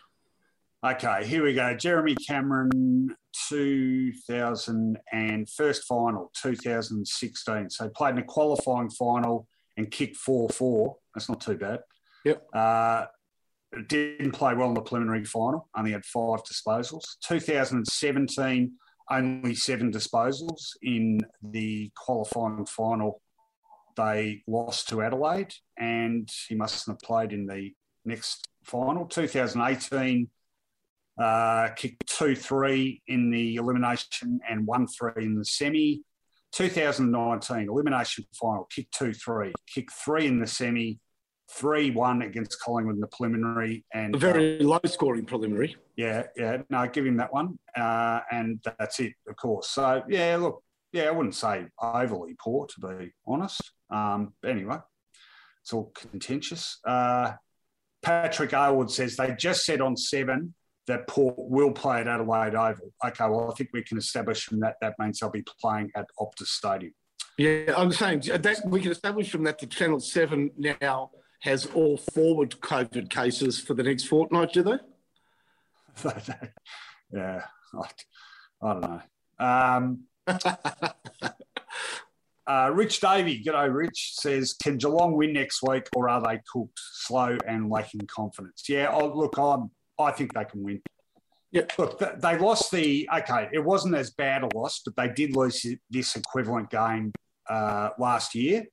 Okay, here we go. Jeremy Cameron, 2000 and first final, 2016. So played in a qualifying final and kicked 4 4. That's not too bad. Yep. Uh, didn't play well in the preliminary final, only had five disposals. 2017, only seven disposals. In the qualifying final, they lost to Adelaide, and he mustn't have played in the next final. 2018, uh, kicked 2 3 in the elimination and 1 3 in the semi. 2019, elimination final, kicked 2 3, kicked 3 in the semi, 3 1 against Collingwood in the preliminary. and A very uh, low scoring preliminary. Yeah, yeah. No, give him that one. Uh, and that's it, of course. So, yeah, look, yeah, I wouldn't say overly poor, to be honest. Um, anyway, it's all contentious. Uh, Patrick Aylward says they just said on seven that Port will play at Adelaide Oval. Okay, well, I think we can establish from that that means they'll be playing at Optus Stadium. Yeah, I'm saying that we can establish from that the Channel 7 now has all forward COVID cases for the next fortnight, do they? yeah, I, I, don't know. Um, uh, Rich Davey, g'day Rich, says, can Geelong win next week or are they cooked, slow and lacking confidence? Yeah, oh, look, I'm, I think they can win. Yeah. Look, they lost the, okay, it wasn't as bad a loss, but they did lose this equivalent game uh, last year.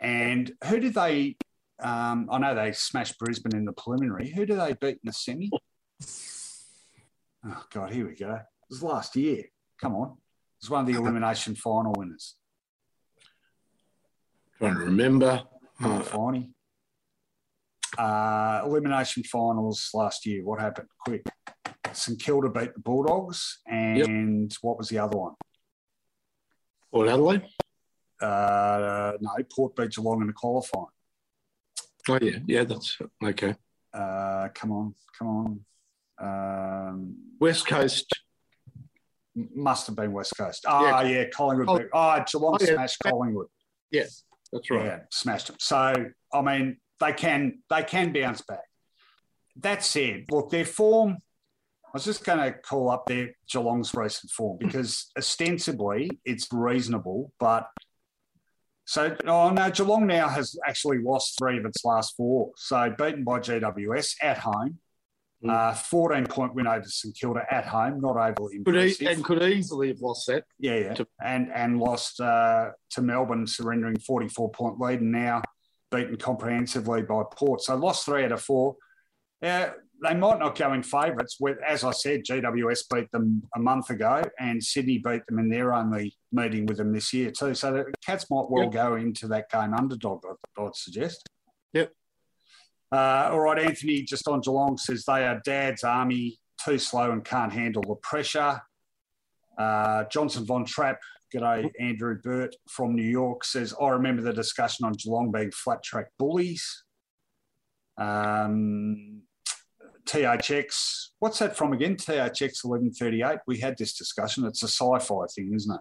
And who did they, um, I know they smashed Brisbane in the preliminary. Who do they beat in the semi? Oh, God, here we go. It was last year. Come on. It was one of the elimination final winners. Trying to remember. Oh, funny. Uh, elimination finals last year. What happened? Quick. St Kilda beat the Bulldogs, and yep. what was the other one? Port Adelaide. Uh, no, Port beat Geelong in the qualifying. Oh yeah, yeah, that's okay. Uh, come on, come on. Um, West Coast. Must have been West Coast. Ah, yeah, yeah Collingwood. Oh, oh Geelong oh, yeah. smashed Collingwood. Yes, that's right. Yeah, smashed them. So I mean, they can they can bounce back. That said, look, their form. I was just going to call up their Geelong's recent form because ostensibly it's reasonable, but so oh no, Geelong now has actually lost three of its last four. So beaten by GWS at home, mm. uh, 14 point win over St Kilda at home, not overly impressive, could e- and could easily have lost that. Yeah, yeah, to- and and lost uh, to Melbourne, surrendering 44 point lead, and now beaten comprehensively by Port. So lost three out of four. Uh, they might not go in favourites. As I said, GWS beat them a month ago, and Sydney beat them in their only meeting with them this year too. So the Cats might well yep. go into that game underdog. I'd suggest. Yep. Uh, all right, Anthony, just on Geelong says they are Dad's army, too slow and can't handle the pressure. Uh, Johnson Von Trapp G'day, Andrew Burt from New York says, I remember the discussion on Geelong being flat track bullies. Um, THX, what's that from again? THX 1138. We had this discussion. It's a sci fi thing, isn't it?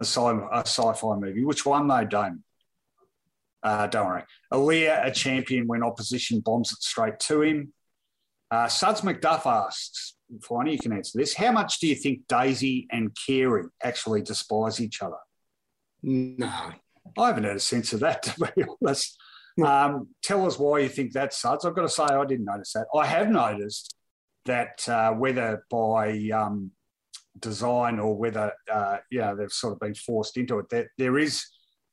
A sci a sci-fi movie. Which one, though, Dame? Uh, don't worry. Aliir, a champion when opposition bombs it straight to him. Uh, Suds McDuff asks, Finey, you can answer this. How much do you think Daisy and Carey actually despise each other? No. I haven't had a sense of that, to be honest. Um, tell us why you think that, Suds. I've got to say, I didn't notice that. I have noticed that uh, whether by um, design or whether, uh, you know, they've sort of been forced into it, that there is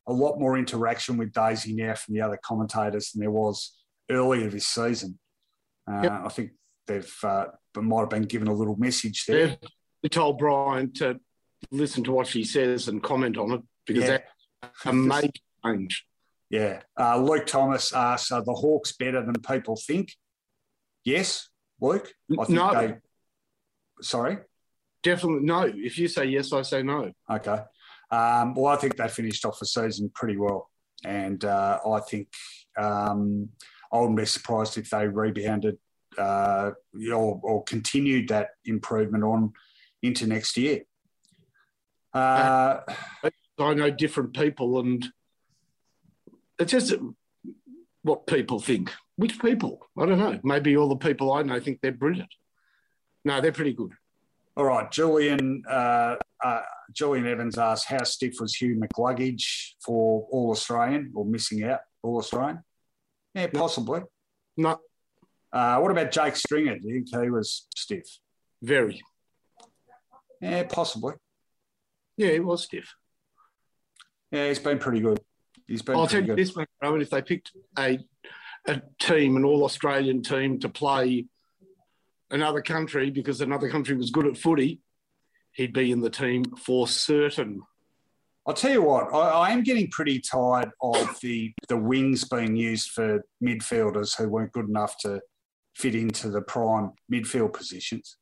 a lot more interaction with Daisy now from the other commentators than there was earlier this season. Uh, yep. I think they've uh, might have been given a little message there. We told Brian to listen to what she says and comment on it because yeah. that's a major change. Yeah. Uh, Luke Thomas asks, are the Hawks better than people think? Yes, Luke. I think no. They... Sorry? Definitely no. If you say yes, I say no. Okay. Um, well, I think they finished off the season pretty well. And uh, I think um, I wouldn't be surprised if they rebounded uh, or, or, continued that improvement on into next year. Uh, I know different people, and it's just what people think. Which people? I don't know. Maybe all the people I know think they're brilliant. No, they're pretty good. All right, Julian. Uh, uh, Julian Evans asked, "How stiff was Hugh McCluggage for All Australian or missing out All Australian?" Yeah, possibly. No. Uh, what about Jake Stringer? Do you think he was stiff? Very. Yeah, possibly. Yeah, he was stiff. Yeah, he's been pretty good. He's been. I'll tell you this, mate, Rohan, if they picked a a team, an all Australian team, to play another country because another country was good at footy, he'd be in the team for certain. I'll tell you what, I, I, am getting pretty tired of the the wings being used for midfielders who weren't good enough to fit into the prime midfield positions.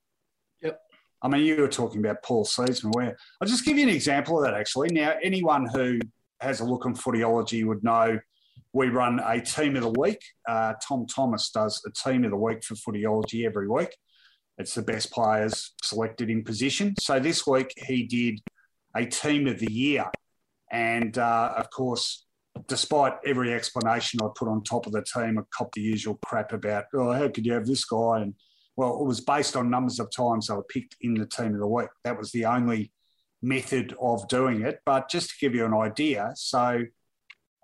Yep. I mean, you were talking about Paul Seedsman. Where I'll just give you an example of that. Actually, now anyone who has a look on footyology would know we run a team of the week. Uh, Tom Thomas does a team of the week for footyology every week. It's the best players selected in position. So this week he did a team of the year. And uh, of course, despite every explanation I put on top of the team, I copped the usual crap about, oh, how could you have this guy? And well, it was based on numbers of times they were picked in the team of the week. That was the only method of doing it. But just to give you an idea, so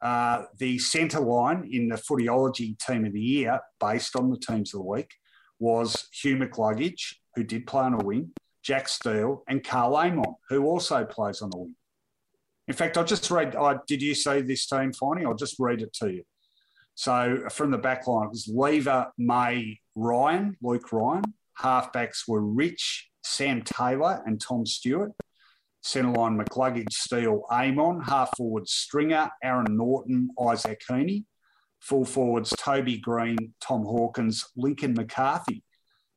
uh, the centre line in the footyology team of the year, based on the teams of the week, was Hugh McCluggage, who did play on a wing, Jack Steele, and Karl Amon, who also plays on the wing. In fact, I'll just read. I, did you see this team, Finey? I'll just read it to you. So from the back line, it was Lever, May, Ryan, Luke Ryan. Halfbacks were Rich, Sam Taylor, and Tom Stewart. Centre line, McCluggage, Steele, Amon. Half forward, Stringer, Aaron Naughton, Isaac Heaney. Full forwards, Toby Greene, Tom Hawkins, Lincoln McCarthy.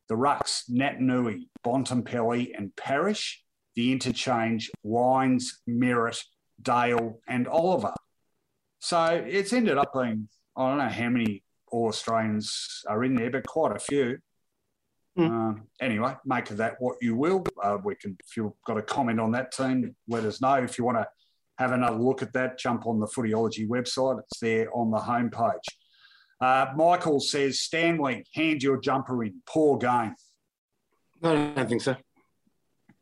The rucks, Naitanui, Bontempelli, and Parish. The interchange, Wines, Merrett, Dale, and Oliver. So it's ended up being, I don't know how many All Australians are in there, but quite a few. Mm. Uh, anyway, make of that what you will. Uh, we can, if you've got a comment on that team, let us know. If you want to have another look at that, jump on the Footyology website. It's there on the homepage. Uh, Michael says, Stanley, hand your jumper in. Poor game. I don't think so.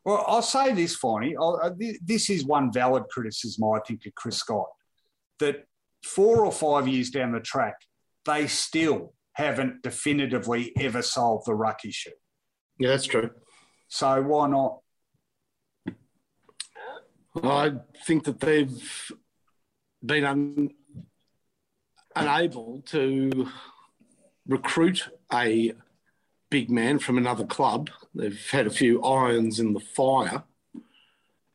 Well, I'll say this, Finey. Uh, this is one valid criticism, I think, of Chris Scott, that four or five years down the track, they still haven't definitively ever solved the ruck issue. Yeah, that's true. So why not? I think that they've been un, unable to recruit a big man from another club. They've had a few irons in the fire.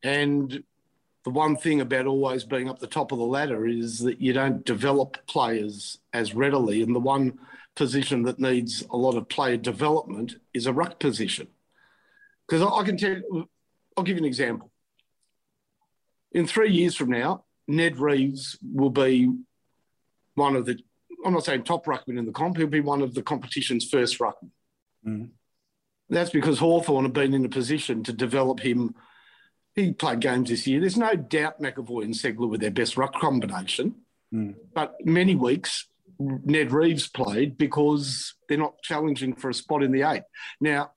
And the one thing about always being up the top of the ladder is that you don't develop players as readily. And the one position that needs a lot of player development is a ruck position. Because I, I can tell you, I'll give you an example. In three years from now, Ned Reeves will be one of the, I'm not saying top ruckman in the comp, he'll be one of the competition's first ruckmen. Mm. That's because Hawthorn have been in a position to develop him. He played games this year. There's no doubt McEvoy and Ceglar were their best ruck combination. Mm. But many weeks, Ned Reeves played because they're not challenging for a spot in the eight. Now,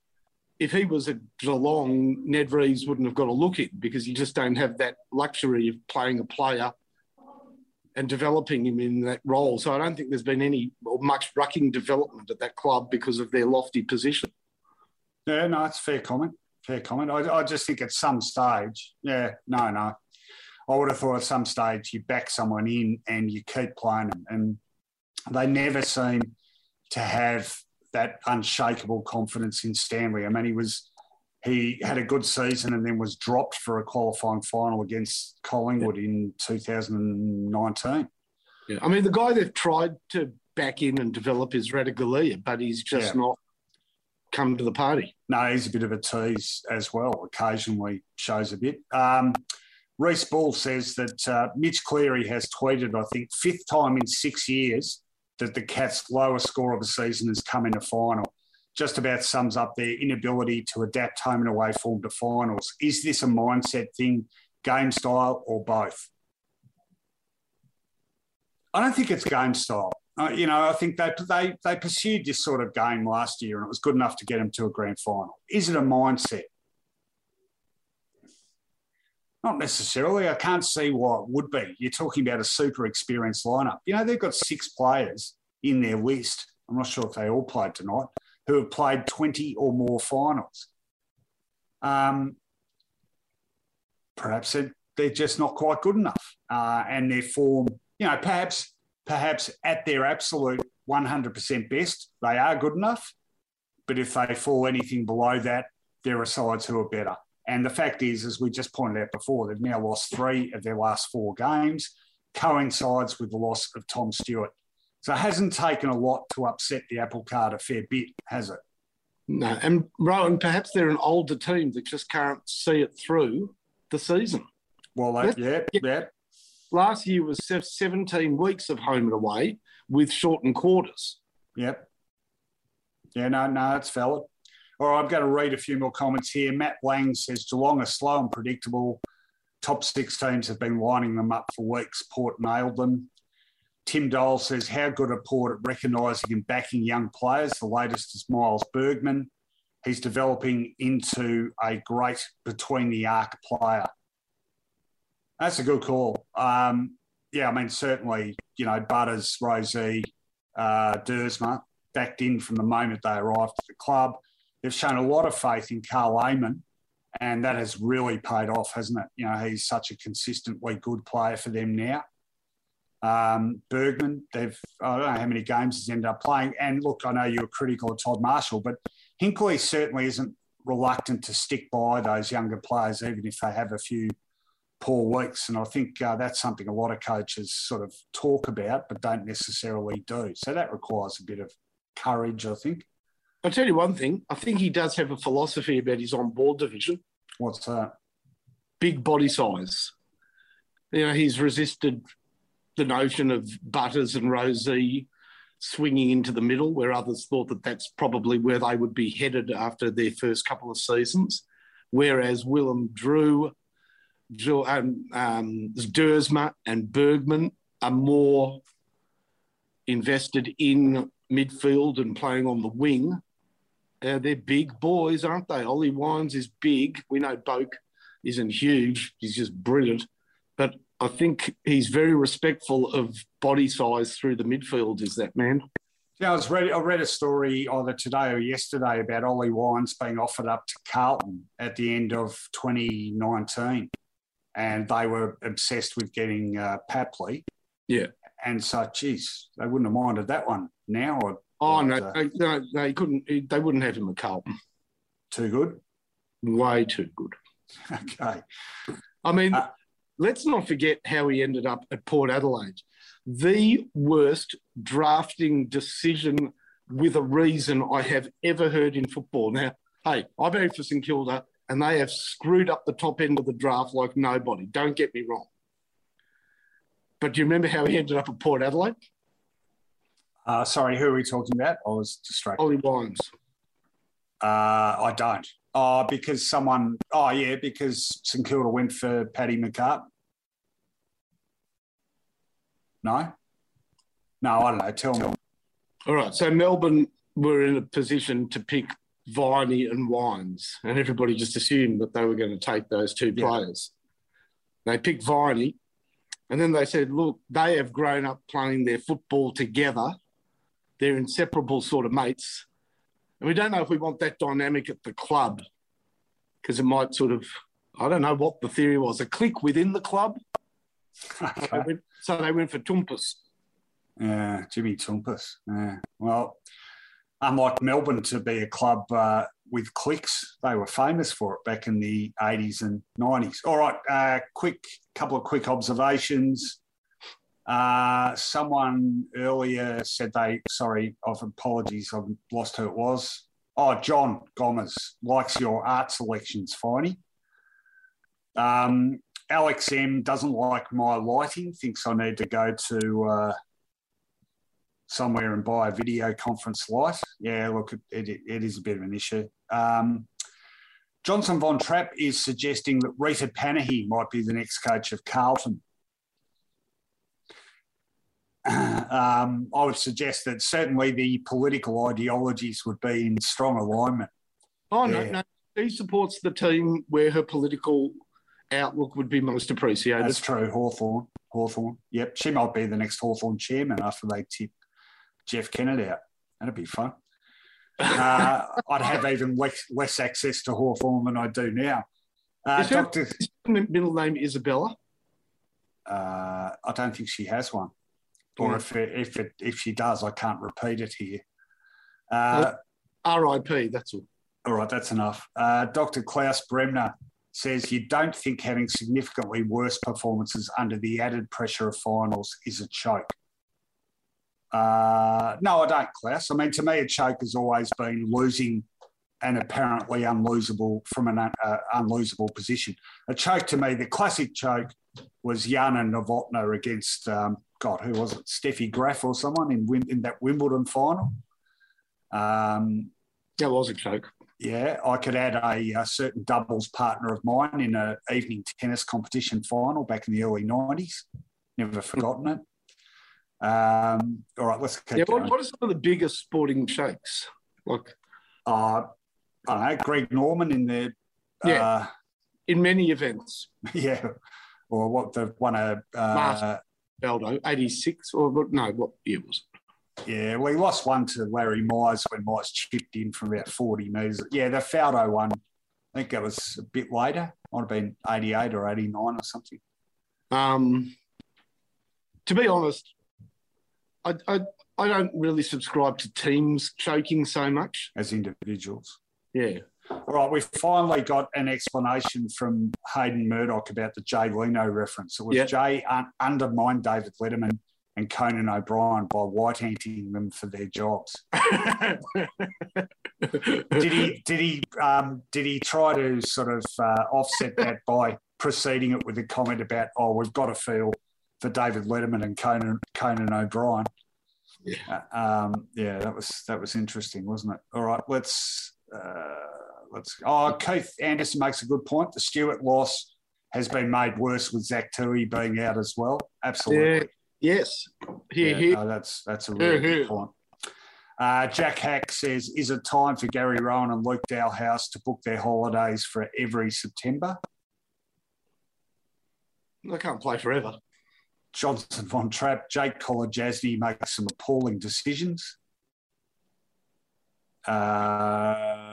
if he was at Geelong, Ned Reeves wouldn't have got a look in because you just don't have that luxury of playing a player and developing him in that role. So I don't think there's been any or much rucking development at that club because of their lofty position. Yeah, no, it's fair comment. Fair comment. I, I just think at some stage, yeah, no, no. I would have thought at some stage you back someone in and you keep playing them. And they never seem to have that unshakable confidence in Stanley. I mean, he was he had a good season and then was dropped for a qualifying final against Collingwood yeah. in 2019. Yeah, I mean, the guy they've tried to back in and develop is Ratugolea, but he's just yeah. not come to the party. No, he's a bit of a tease as well. Occasionally shows a bit. Um, Reese Ball says that uh, Mitch Cleary has tweeted, I think, fifth time in six years that the Cats' lowest score of the season has come in a final. Just about sums up their inability to adapt home and away form to finals. Is this a mindset thing, game style, or both? I don't think it's game style. Uh, you know, I think they, they they pursued this sort of game last year, and it was good enough to get them to a grand final. Is it a mindset? Not necessarily. I can't see why it would be. You're talking about a super experienced lineup. You know, they've got six players in their list. I'm not sure if they all played tonight, who have played 20 or more finals. Um, perhaps they're just not quite good enough. Uh, and their form, you know, perhaps perhaps at their absolute 100% best, they are good enough. But if they fall anything below that, there are sides who are better. And the fact is, as we just pointed out before, they've now lost three of their last four games, coincides with the loss of Tom Stewart. So it hasn't taken a lot to upset the apple cart a fair bit, has it? No. And Rohan, perhaps they're an older team that just can't see it through the season. Well, that, yeah, yeah. Last year was 17 weeks of home and away with shortened quarters. Yep. Yeah, no, no, it's valid. All right, I'm going to read a few more comments here. Matt Lang says Geelong are slow and predictable. Top six teams have been lining them up for weeks. Port nailed them. Tim Dole says, How good are Port at recognising and backing young players? The latest is Miles Bergman. He's developing into a great between the arc player. That's a good call. Um, yeah, I mean, certainly, you know, Butters, Rozee, uh, Duursma backed in from the moment they arrived at the club. They've shown a lot of faith in Karl Amon, and that has really paid off, hasn't it? You know, he's such a consistently good player for them now. Um, Bergman, they've I don't know how many games he's ended up playing. And look, I know you were critical of Todd Marshall, but Hinkley certainly isn't reluctant to stick by those younger players, even if they have a few poor weeks. And I think uh, that's something a lot of coaches sort of talk about, but don't necessarily do. So that requires a bit of courage, I think. I'll tell you one thing. I think he does have a philosophy about his on board division. What's that? Big body size. You know, he's resisted the notion of Butters and Rozee swinging into the middle, where others thought that that's probably where they would be headed after their first couple of seasons. Whereas Willem Drew um, um, Duursma and Bergman are more invested in midfield and playing on the wing. Uh, they're big boys, aren't they? Ollie Wines is big. We know Boak isn't huge. He's just brilliant. But I think he's very respectful of body size through the midfield, is that man? Yeah, I was read, I read a story either today or yesterday about Ollie Wines being offered up to Carlton at the end of 2019 and they were obsessed with getting uh, Papley. Yeah. And so, geez, they wouldn't have minded that one now. Or, oh, no, uh, no, they couldn't, they wouldn't have him at Carlton. Too good? Way too good. Okay. I mean, uh, let's not forget how he ended up at Port Adelaide. The worst drafting decision with a reason I have ever heard in football. Now, hey, I voted for St Kilda and they have screwed up the top end of the draft like nobody. Don't get me wrong. But do you remember how he ended up at Port Adelaide? Uh, sorry, who are we talking about? I was distracted. Ollie Wines. Uh, I don't. Oh, because someone. Oh, yeah, because St Kilda went for Paddy McCart. No? No, I don't know. Tell me. All right. So Melbourne were in a position to pick Viney and Wines, and everybody just assumed that they were going to take those two yeah. players. They picked Viney, and then they said, "Look, they have grown up playing their football together. They're inseparable sort of mates, and we don't know if we want that dynamic at the club because it might sort of, I don't know what the theory was, a click within the club." Okay. So, they went, so they went for Toumpas. Yeah, Jimmy Toumpas. Yeah. Well, unlike Melbourne to be a club uh, with clicks. They were famous for it back in the 80s and 90s. All right, uh, quick couple of quick observations. Uh, someone earlier said they, sorry, of apologies, I've lost who it was. Oh, John Gomez likes your art selections, Finey. Um, Alex M doesn't like my lighting, thinks I need to go to uh, somewhere and buy a video conference light. Yeah, look, it, it, it is a bit of an issue. Um, Johnson Von Trapp is suggesting that Rita Panahi might be the next coach of Carlton. Um, I would suggest that certainly the political ideologies would be in strong alignment. Oh, no, Yeah. no. She supports the team where her political outlook would be most appreciated. That's true. Hawthorn. Hawthorn. Yep. She might be the next Hawthorn chairman after they tip Jeff Kennett out. That'd be fun. Uh, I'd have even less, less access to Hawthorn than I do now. Uh, Is her- Doctor, Middle name Isabella. uh, I don't think she has one. Or Yeah. if it, if it, if she does, I can't repeat it here. Uh, R.I.P. That's all. All right, that's enough. Uh, Dr. Klaus Bremner says you don't think having significantly worse performances under the added pressure of finals is a choke. Uh, no, I don't, Klaus. I mean, to me, a choke has always been losing an apparently unlosable from an un, uh, unlosable position. A choke to me, the classic choke was Jana Novotna against um, God, who was it? Steffi Graf or someone in in that Wimbledon final. Um, That was a joke. yeah, I could add a, a certain doubles partner of mine in an evening tennis competition final back in the early 90s. Never forgotten it. Um, all right, let's keep Yeah, going. what, what are some of the biggest sporting shakes? Like Uh, I don't know, Greg Norman in the, Yeah. uh, in many events, yeah, or what the one of, uh, Aldo, 86 or? No, what year was it? yeah, we lost one to Larry Mize when Mize chipped in from about 40 metres. Yeah, the Faldo one, I think that was a bit later, might have been 88 or 89 or something. Um, to be honest, I, I, I don't really subscribe to teams choking so much. as individuals. Yeah. All right, we've finally got an explanation from Hayden Murdoch about the Jay Leno reference. It was Yeah. Jay un- undermined David Letterman and Conan O'Brien by white-handing them for their jobs. Did he? Did he? Um, did he try to sort of uh, offset that by preceding it with a comment about, "Oh, we've got to feel for David Letterman and Conan Conan O'Brien." Yeah. Uh, um, yeah, that was that was interesting, wasn't it? All right, let's uh, let's. Oh, Keith Anderson makes a good point. The Stewart loss has been made worse with Zach Tuohy being out as well. Absolutely. yes. Here, Yeah, here. no, that's that's a really here. good point. Uh, Jack Hack says, "Is it time for Gary Rohan and Luke Dahlhaus to book their holidays for every September?" I can't play forever. Johnson von Trapp, Jake Kolodjashnij makes some appalling decisions. Uh,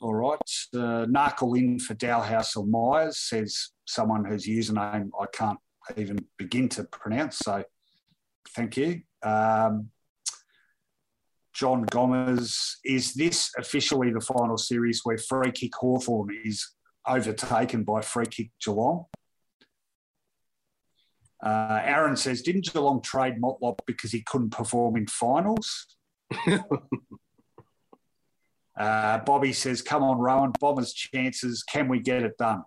all right. Uh, Narkle in for Dahlhaus or Miers says someone whose username I can't even begin to pronounce. So thank you. Um, John Gomez, is this officially the final series where free kick Hawthorn is overtaken by free kick Geelong? Uh, Aaron says, didn't Geelong trade Motlop because he couldn't perform in finals? uh, Bobby says, come on, Rohan, Bombers' chances. Can we get it done?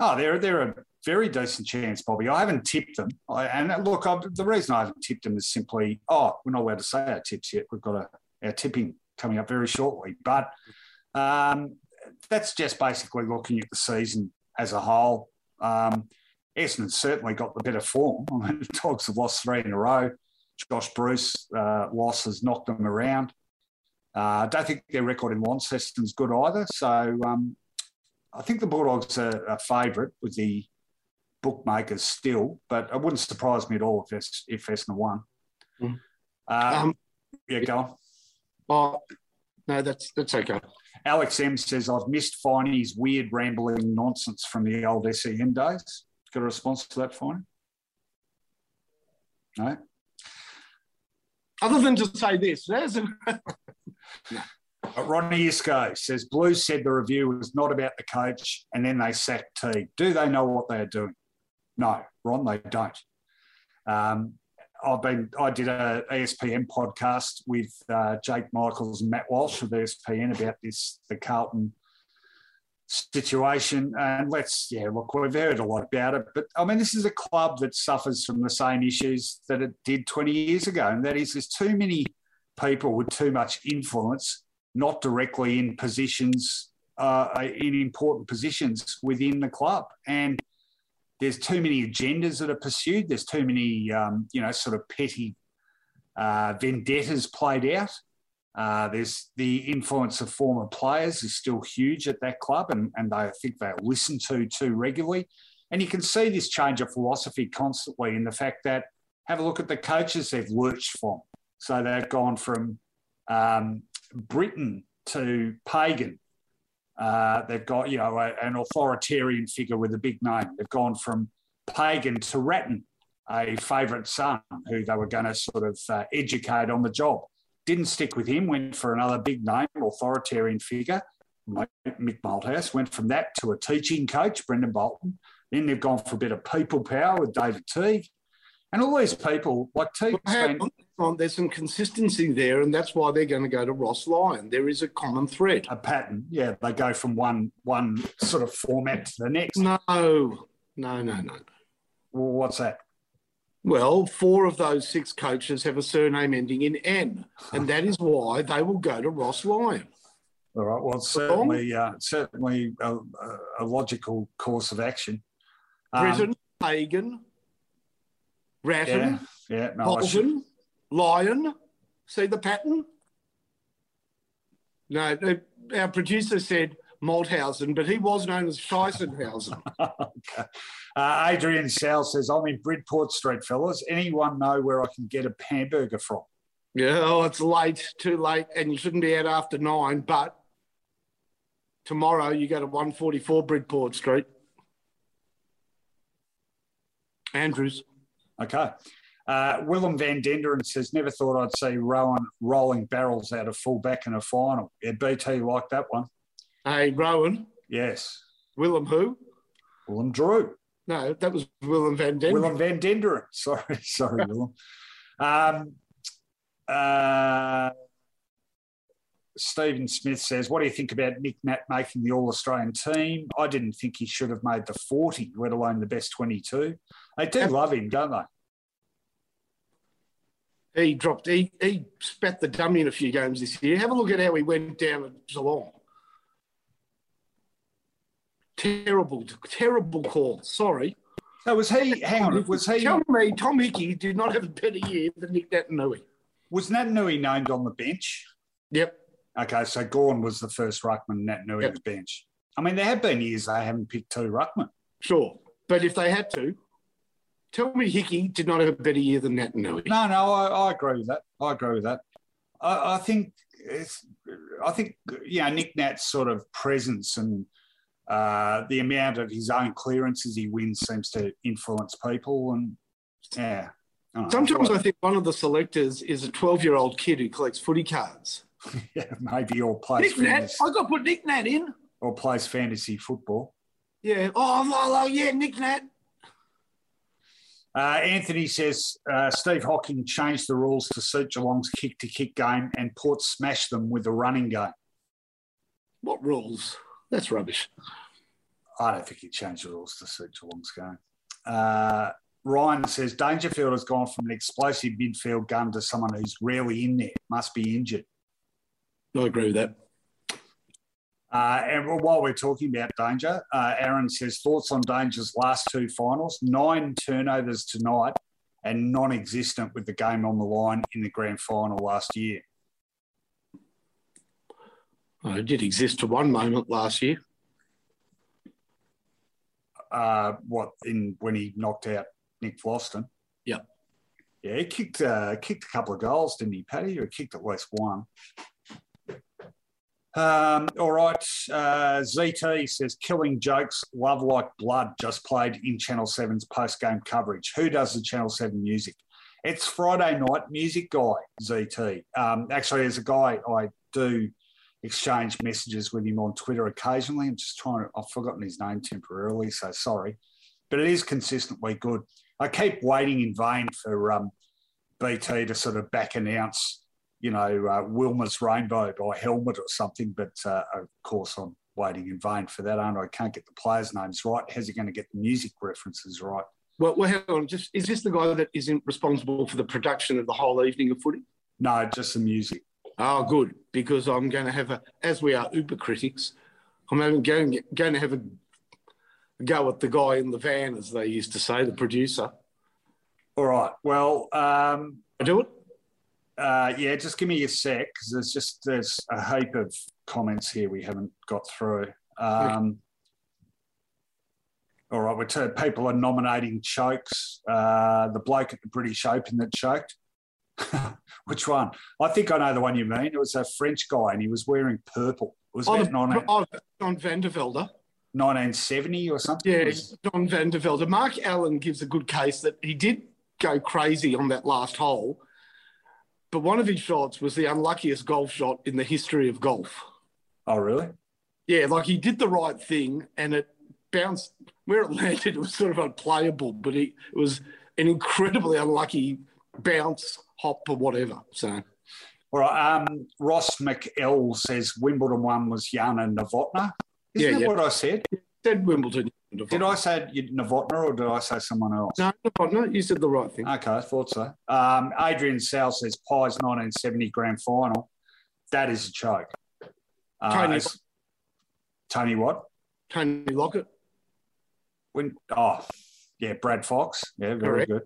Oh, they're, they're a very decent chance, Bobby. I haven't tipped them. I, and look, I, the reason I haven't tipped them is simply, oh, we're not allowed to say our tips yet. We've got a, our tipping coming up very shortly. But um, that's just basically looking at the season as a whole. Um, Essendon's certainly got the better form. I mean, the Dogs have lost three in a row. Josh Bruce uh, loss has knocked them around. Uh, I don't think their record in Launceston's good either. So um, I think the Bulldogs are a favourite with the bookmakers still, but it wouldn't surprise me at all if, Es- if Essendon won. Mm. Uh, Um, yeah, go on. oh, no, that's that's okay. Alex M says, I've missed Finey's weird rambling nonsense from the old SEM days. Got a response to that, Finey? No? Other than to say this, there's an, Ronnie Isco says, Blues said the review was not about the coach and then they sacked T. Do they know what they are doing? No, Ron, they don't. Um, I've been, I did a ESPN podcast with uh, Jake Michaels and Matt Walsh of ESPN about this, the Carlton situation. And let's, yeah, look, we've heard a lot about it. But I mean, this is a club that suffers from the same issues that it did 20 years ago. And that is there's too many people with too much influence, not directly in positions, uh, in important positions within the club. And there's too many agendas that are pursued. There's too many, um, you know, sort of petty uh, vendettas played out. Uh, there's the influence of former players is still huge at that club, and, and they, I think they're listened to too regularly. And you can see this change of philosophy constantly in the fact that have a look at the coaches they've lurched from. So they've gone from um, Brittain to Pagan. Uh, they've got, you know, a, an authoritarian figure with a big name. They've gone from Pagan to Ratten, a favourite son who they were going to sort of uh, educate on the job. Didn't stick with him, went for another big name, authoritarian figure, Mick Malthouse. Went from that to a teaching coach, Brendon Bolton. Then they've gone for a bit of people power with David Teague. And all these people, like Teague, well, on, there's some consistency there, and that's why they're going to go to Ross Lyon. There is a common thread, a pattern. Yeah, they go from one one sort of format to the next. No, no, no, no. Well, what's that? Well, four of those six coaches have a surname ending in N, and that is why they will go to Ross Lyon. All right. Well, certainly, uh, certainly a, a, logical course of action. Brittain, um, Pagan, Ratten, yeah, yeah, no, Bolton, Lyon. See the pattern? No, our producer said Malthausen, but he was known as Scheissenhausen. okay. uh, Adrian Sal says, I'm in Bridport Street, fellas. Anyone know where I can get a hamburger from? Yeah, oh, it's late, too late, and you shouldn't be out after nine, but tomorrow you go to 144 Bridport Street. Andrews. Okay. Uh, Willem van Denderen says, never thought I'd see Rohan rolling barrels out of fullback in a final. Yeah, BT like that one. Hey, Rohan. Yes. Willem who? Willem Drew. No, that was Willem van Denderen. Willem van Denderen. Sorry, sorry, Willem. Um, uh, Stephen Smith says, What do you think about Nick Nat making the All Australian team? I didn't think he should have made the 40, let alone the best 22. They do love him, don't they? He dropped, he, he spat the dummy in a few games this year. Have a look at how he went down at Geelong. Terrible, terrible call. Sorry. So was he, hang on, was he. Tell me Tom Hickey did not have a better year than Nick Naitanui. Was Naitanui named on the bench? Yep. Okay, so Gawn was the first ruckman, Naitanui yep. the bench. I mean, there have been years they haven't picked two ruckmen. Sure, but if they had to, tell me Hickey did not have a better year than Naitanui. No, no, I, I, agree with that. I agree with that. I, I think it's, I think you know Nick Nat's sort of presence and uh, the amount of his own clearances he wins seems to influence people, and yeah. I Sometimes I think one of the selectors is a 12 year old kid who collects footy cards. yeah, maybe or plays Nick. Nat. I got to put Nick Nat in. Or plays fantasy football. Yeah. Oh, oh, oh yeah, Nick Nat. Uh, Anthony says uh, Steve Hocking changed the rules to suit Geelong's kick to kick game and Port smashed them with the running game. What rules? That's rubbish. I don't think he changed the rules to suit Geelong's game. Uh, Ryan says Dangerfield has gone from an explosive midfield gun to someone who's rarely in there, must be injured. I agree with that. Uh, and while we're talking about Danger, uh, Aaron says thoughts on Danger's last two finals, nine turnovers tonight and non existent with the game on the line in the grand final last year. Oh, it did exist for one moment last year. Uh, what in when he knocked out Nick Vlastuin? Yep. Yeah, he kicked uh, kicked a couple of goals, didn't he, Paddy? Or kicked at least one. Um, all right. Uh, ZT says killing jokes, love like blood. Just played in Channel 7's post game coverage. Who does the Channel 7 music? It's Friday night music guy, ZT. Um, actually, there's a guy I do exchange messages with him on Twitter occasionally. I'm just trying to, I've forgotten his name temporarily, so sorry. But it is consistently good. I keep waiting in vain for um, BT to sort of back announce you know, uh, Wilma's Rainbow by Helmet or something. But uh, of course, I'm waiting in vain for that, aren't I? I can't get the players' names right. How's he going to get the music references right? Well, well, hang on. Just is this the guy that isn't responsible for the production of the whole evening of footy? No, just the music. Oh, good. Because I'm going to have a, as we are Uber critics, I'm going, going to have a, go with the guy in the van, as they used to say, the producer. All right. Well, um, I do it. Uh, yeah, just give me a sec because there's just there's a heap of comments here we haven't got through. Um, all right, we're t- people are nominating chokes. Uh, the bloke at the British Open that choked. Which one? I think I know the one you mean. It was a French guy and he was wearing purple. It was Oh, about the, 19- oh, John Van de Velde. 1970 or something. Yeah, John Van de Velde. Mark Allen gives a good case that he did go crazy on that last hole, but one of his shots was the unluckiest golf shot in the history of golf. Oh, really? Yeah, like he did the right thing and it bounced where it landed. It was sort of unplayable, but he, it was an incredibly unlucky bounce, hop, or whatever. So, All right. Um, Ross McEl says Wimbledon one was Jana Novotna. Isn't Yeah, that yeah. what I said? said Wimbledon. Did I say Novotna or did I say someone else? No, no, no, you said the right thing. Okay, I thought so. Um, Adrian Sal says Pies 1970 grand final. That is a choke. Uh, Tony- Tony what? Tony Lockett. When, oh, yeah, Brad Fox. Yeah, very Correct. good.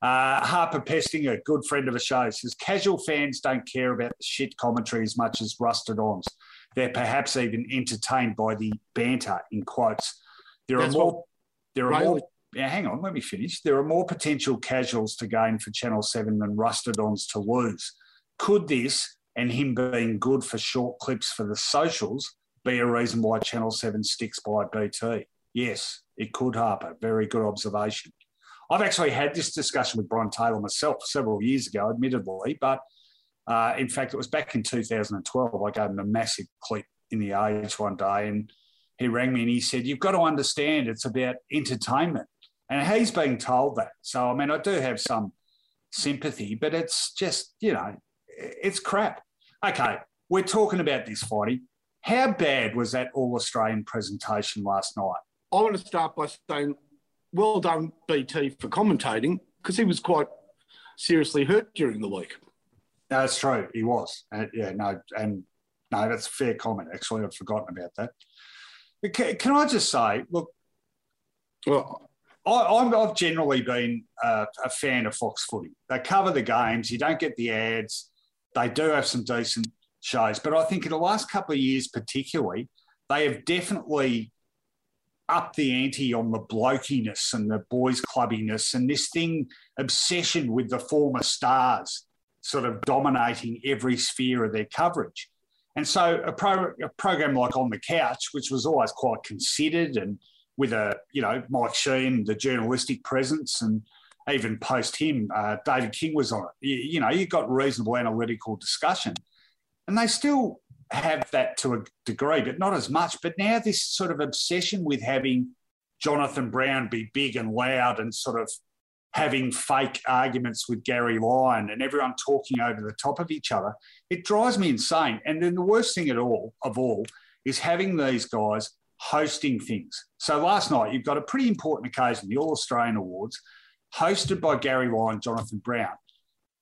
Uh, Harper a good friend of the show, says casual fans don't care about the shit commentary as much as rusted ons. They're perhaps even entertained by the banter, in quotes. There That's are more. what There are Riley- more. Yeah, hang on, let me finish. There are more potential casuals to gain for Channel 7 than rusted ons to lose. Could this, and him being good for short clips for the socials, be a reason why Channel 7 sticks by BT? Yes, it could, Harper. Very good observation. I've actually had this discussion with Brian Taylor myself several years ago, admittedly, but uh, in fact, it was back in 2012. I gave him a massive clip in the Age one day, and he rang me and he said, You've got to understand it's about entertainment. And he's being told that. So, I mean, I do have some sympathy, but it's just, you know, it's crap. Okay, we're talking about this fighting. How bad was that All Australian presentation last night? I want to start by saying, well done, BT, for commentating because he was quite seriously hurt during the week. No, that's true. He was. Uh, yeah, no, and no, that's a fair comment. Actually, I'd forgotten about that. Can, can I just say, look, Well, I, I'm, I've generally been uh, a fan of Fox Footy. They cover the games. You don't get the ads. They do have some decent shows, but I think in the last couple of years, particularly, they have definitely upped the ante on the blokiness and the boys' clubbiness and this thing obsession with the former stars, sort of dominating every sphere of their coverage. And so a, pro, a program like On the Couch, which was always quite considered and with a, you know, Mike Sheahan, the journalistic presence, and even post him, uh, David King was on it. You, you know, you got reasonable analytical discussion. And they still have that to a degree, but not as much. But now this sort of obsession with having Jonathan Brown be big and loud and sort of having fake arguments with Gary Lyon and everyone talking over the top of each other, it drives me insane. And then the worst thing at all of all is having these guys hosting things. So last night you've got a pretty important occasion, the All Australian Awards, hosted by Gary Lyon, Jonathan Brown.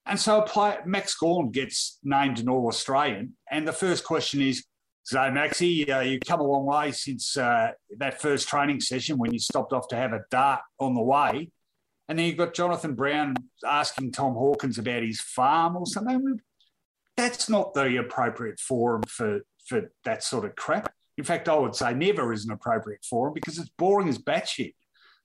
And so player, Max Gawn gets named an All Australian, and the first question is, "So Maxi, uh, you've come a long way since uh, that first training session when you stopped off to have a dart on the way." And then you've got Jonathan Brown asking Tom Hawkins about his farm or something. That's not the appropriate forum for, for that sort of crap. In fact, I would say never is an appropriate forum because it's boring as batshit.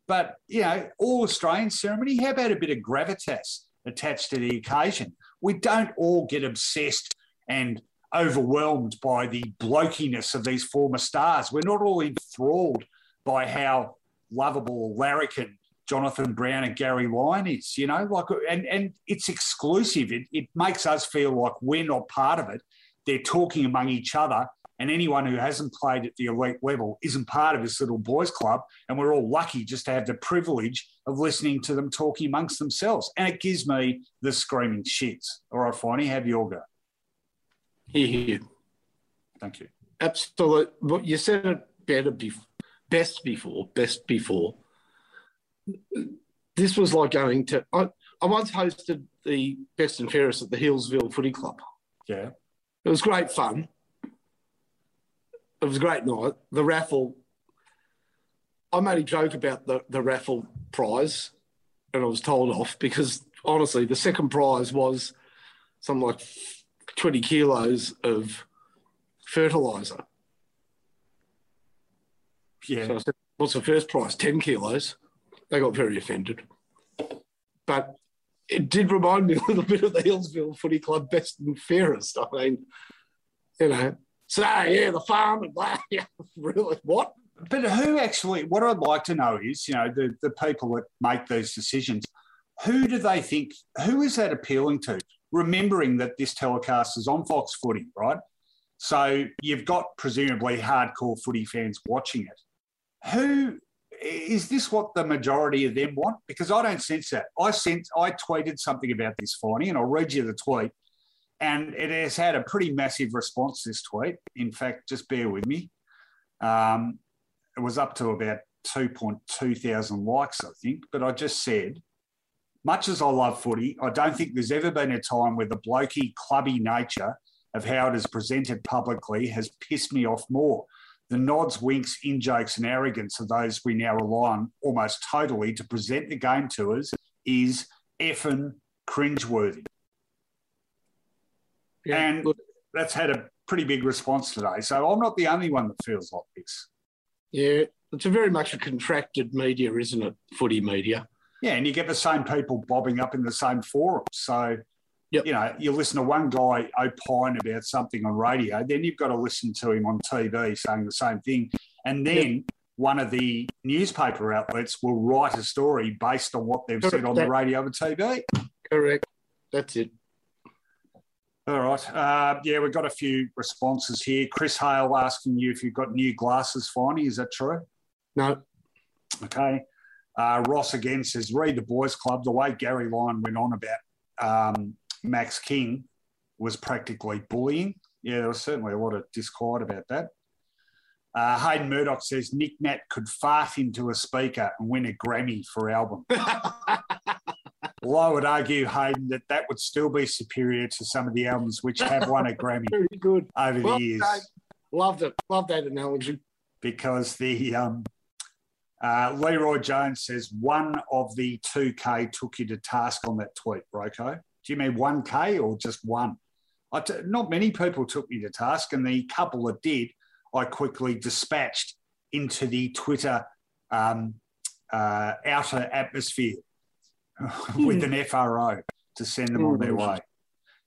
But, you know, all Australian ceremony, how about a bit of gravitas attached to the occasion? We don't all get obsessed and overwhelmed by the blokiness of these former stars. We're not all enthralled by how lovable, larrikin Jonathan Brown and Gary Lyon is, you know, like, and, and it's exclusive. It, it makes us feel like we're not part of it. They're talking among each other, and anyone who hasn't played at the elite level isn't part of this little boys' club. And we're all lucky just to have the privilege of listening to them talking amongst themselves. And it gives me the screaming shits. All right, Finey, have your go. here, here. Thank you. Absolutely. You said it better, bef- best before, best before. This was like going to. I, I once hosted the best and fairest at the Healesville Footy Club. Yeah. It was great fun. It was a great night. The raffle I made a joke about the, the raffle prize and I was told off because honestly, the second prize was something like 20 kilos of fertilizer. Yeah. So I said, What's the first prize? 10 kilos. They got very offended. But it did remind me a little bit of the Healesville Footy Club best and fairest. I mean, you know, so yeah, the farm and blah, yeah, really, what? But who actually, what I'd like to know is, you know, the, the people that make these decisions, who do they think, who is that appealing to? Remembering that this telecast is on Fox Footy, right? So you've got presumably hardcore footy fans watching it. Who is this what the majority of them want? Because I don't sense that. I sense I tweeted something about this finding, and I'll read you the tweet. And it has had a pretty massive response, this tweet. In fact, just bear with me. Um, it was up to about 2.2 thousand likes, I think. But I just said, much as I love footy, I don't think there's ever been a time where the blokey, clubby nature of how it is presented publicly has pissed me off more. The nods, winks, in jokes, and arrogance of those we now rely on almost totally to present the game to us is effing cringeworthy. Yeah, and good. that's had a pretty big response today. So I'm not the only one that feels like this. Yeah, it's a very much a contracted media, isn't it? Footy media. Yeah, and you get the same people bobbing up in the same forums. So, yep. you know, you listen to one guy opine about something on radio, then you've got to listen to him on TV saying the same thing. And then yep. one of the newspaper outlets will write a story based on what they've Correct. said on the radio and TV. Correct. That's it. All right. Uh, yeah, we've got a few responses here. Chris Hale asking you if you've got new glasses, Finey. Is that true? No. Okay. Uh, Ross again says, read the boys club. The way Gary Lyon went on about um, Max King was practically bullying. Yeah, there was certainly a lot of disquiet about that. Uh, Hayden Murdoch says Nick Nat could fart into a speaker and win a Grammy for album. well, I would argue, Hayden, that that would still be superior to some of the albums which have won a Grammy Very good. over well, the years. Loved it. Love that analogy. Because the um, uh, Leroy Jones says one of the 2K took you to task on that tweet, Broco. Do you mean 1K or just one? T- not many people took me to task, and the couple that did, I quickly dispatched into the Twitter um, uh, outer atmosphere with an FRO to send them on their hmm. way.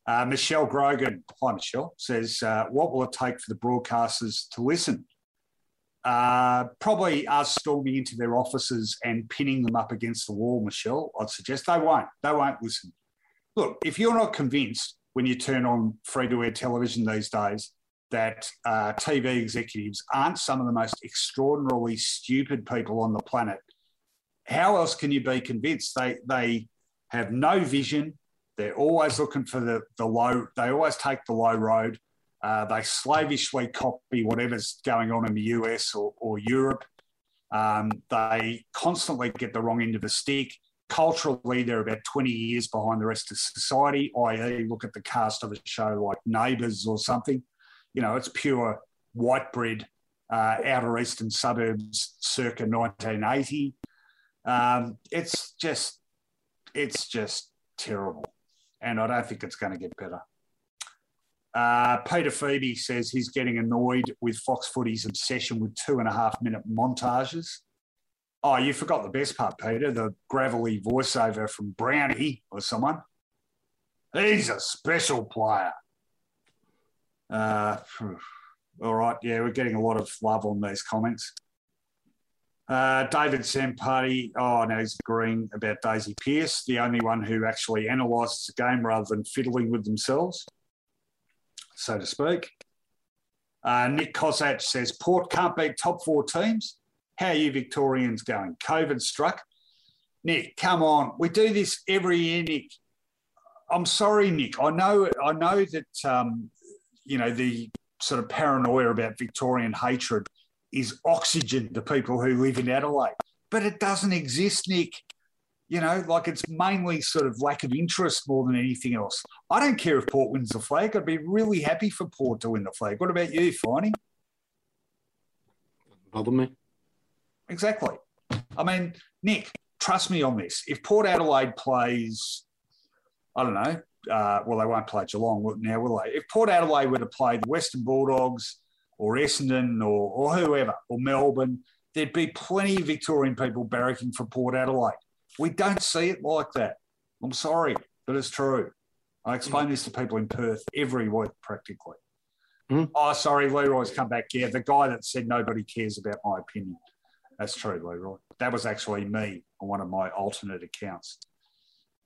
Uh, Michelle Grogan, hi Michelle, says, uh, What will it take for the broadcasters to listen? Uh, probably us storming into their offices and pinning them up against the wall, Michelle. I'd suggest they won't. They won't listen. Look, if you're not convinced when you turn on free to air television these days that uh, TV executives aren't some of the most extraordinarily stupid people on the planet, how else can you be convinced? They they have no vision. They're always looking for the, the low. They always take the low road. Uh, they slavishly copy whatever's going on in the US or, or Europe. Um, they constantly get the wrong end of the stick. Culturally, they're about 20 years behind the rest of society, i.e., look at the cast of a show like Neighbours or something. You know, it's pure white bread, uh, outer eastern suburbs circa 1980. Um, it's just, it's just terrible, and I don't think it's going to get better. Uh, Peter Phoebe says he's getting annoyed with Fox Footy's obsession with two and a half minute montages. Oh, you forgot the best part, Peter the gravelly voiceover from Brownie or someone. He's a special player. Uh, all right, yeah, we're getting a lot of love on these comments. Uh, David Sampati, oh, now he's agreeing about Daisy Pearce, the only one who actually analyses the game rather than fiddling with themselves, so to speak. Uh, Nick Kosach says Port can't beat top four teams. How are you Victorians going? COVID struck. Nick, come on. We do this every year, Nick. I'm sorry, Nick. I know I know that um, you know the sort of paranoia about Victorian hatred is oxygen to people who live in Adelaide. But it doesn't exist, Nick. You know, like it's mainly sort of lack of interest more than anything else. I don't care if Port wins the flag. I'd be really happy for Port to win the flag. What about you, Finey? Bother me. Exactly. I mean, Nick, trust me on this. If Port Adelaide plays, I don't know, uh, well, they won't play Geelong now, will they? If Port Adelaide were to play the Western Bulldogs or Essendon or, or whoever, or Melbourne, there'd be plenty of Victorian people barracking for Port Adelaide. We don't see it like that. I'm sorry, but it's true. I explain this to people in Perth every week practically. Mm. Oh, sorry, Leroy's come back. Yeah, the guy that said nobody cares about my opinion. That's true, Leroy. That was actually me on one of my alternate accounts.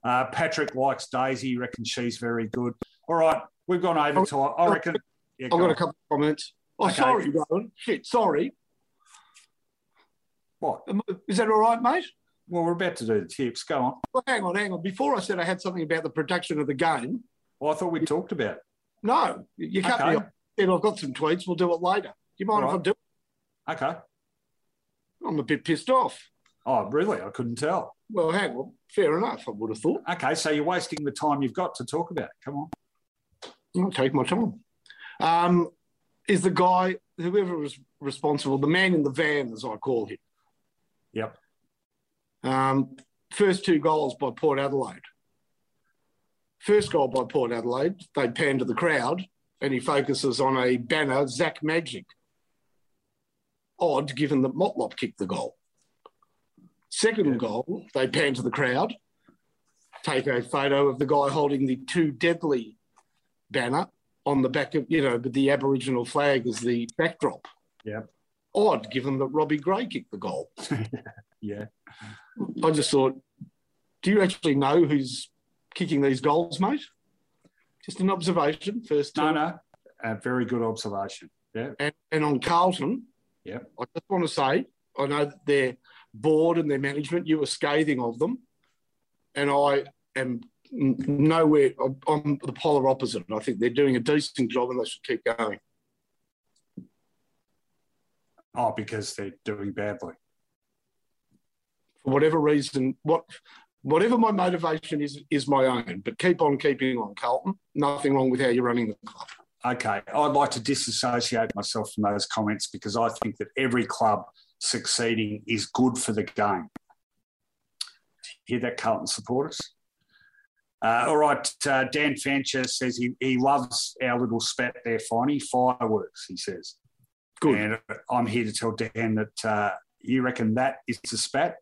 Uh, Patrick likes Daisy, reckons she's very good. All right, we've gone over to, I reckon. Yeah, I've go got on. a couple of comments. Oh, Okay. sorry, Rohan. Shit, sorry. What? Is that all right, mate? Well, we're about to do the tips. Go on. Well, hang on, hang on. Before I said I had something about the production of the game, Well, I thought we talked about it. no, you cut Okay. me off. Then I've got some tweets. We'll do it later. Do you mind if I do it? Okay. I'm a bit pissed off. Oh, really? I couldn't tell. Well, hang on. Fair enough, I would have thought. Okay, so you're wasting the time you've got to talk about it. Come on. I'll take my time. Um, is the guy, whoever was responsible, the man in the van, as I call him. Yep. Um, first two goals by Port Adelaide. First goal by Port Adelaide, they pan to the crowd and he focuses on a banner, Zach Magic. Odd, given that Motlop kicked the goal. Second goal, they pan to the crowd, take a photo of the guy holding the two deadly banner on the back of, you know, the Aboriginal flag as the backdrop. Yeah. Odd, given that Robbie Gray kicked the goal. Yeah. I just thought, do you actually know who's kicking these goals, mate? Just an observation, first. No, two. no. A very good observation. Yeah. And, and on Carlton, Yep. I just want to say, I know that their board and their management, you were scathing of them. And I am nowhere, I'm- I'm the polar opposite. I think they're doing a decent job and they should keep going. Oh, because they're doing badly. For whatever reason, what whatever my motivation is, is my own. But keep on keeping on, Carlton. Nothing wrong with how you're running the club. Okay. I'd like to disassociate myself from those comments because I think that every club succeeding is good for the game. Hear that, Carlton supporters? Uh, all right. Uh, Dan Fancher says he, he loves our little spat there, Finey. Fireworks, he says. Good. And I'm here to tell Dan that uh, you reckon that is a spat?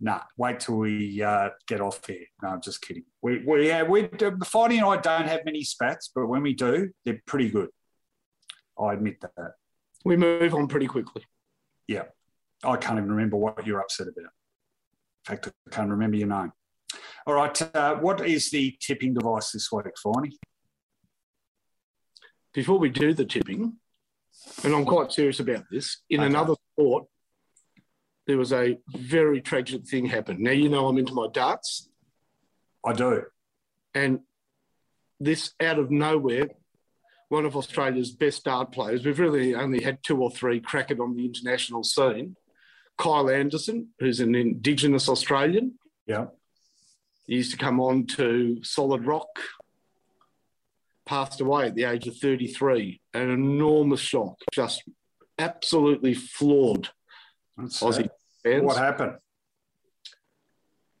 Nah, wait till we uh, get off here. No, I'm just kidding. We, we, yeah, we, Finey and I don't have many spats, but when we do, they're pretty good. I admit that. We move on pretty quickly. Yeah. I can't even remember what you're upset about. In fact, I can't remember your name. All right, uh, what is the tipping device this week, Finey? Before we do the tipping, and I'm quite serious about this, in Okay. another sport, there was a very tragic thing happened. Now, you know, I'm into my darts, I do. and this out of nowhere, one of Australia's best dart players, we've really only had two or three crack it on the international scene, Kyle Anderson, who's an Indigenous Australian. Yeah. He used to come on to Solid Rock, passed away at the age of 33. An enormous shock, just absolutely floored That's Aussie sad. Fans. What happened?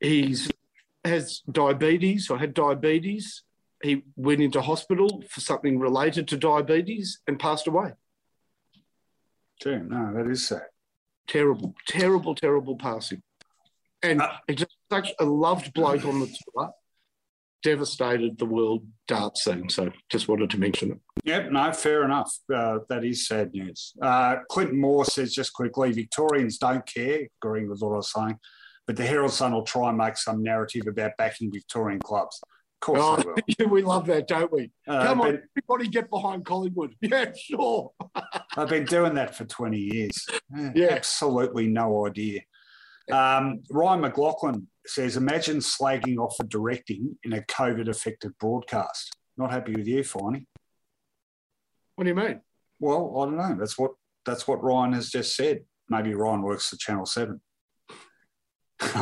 He's has diabetes or had diabetes. He went into hospital for something related to diabetes and passed away. Gee, no, that is sad. Terrible, terrible, terrible passing. And Uh, he's just such a loved bloke on the tour, devastated the world dart scene. So just wanted to mention it. Yep, no, fair enough. Uh, that is sad news. Uh, Clinton Moore says just quickly Victorians don't care, agreeing with what I was saying, but the Herald Sun will try and make some narrative about backing Victorian clubs. Of course Oh, we love that, don't we? Uh, Come on, everybody get behind Collingwood. Yeah, sure. I've been doing that for 20 years. Yeah. Absolutely no idea. Um, Ryan McLaughlin says imagine slagging off for directing in a COVID affected broadcast. Not happy with you, Finey. What do you mean? Well, I don't know. That's what that's what Ryan has just said. Maybe Ryan works for Channel Seven.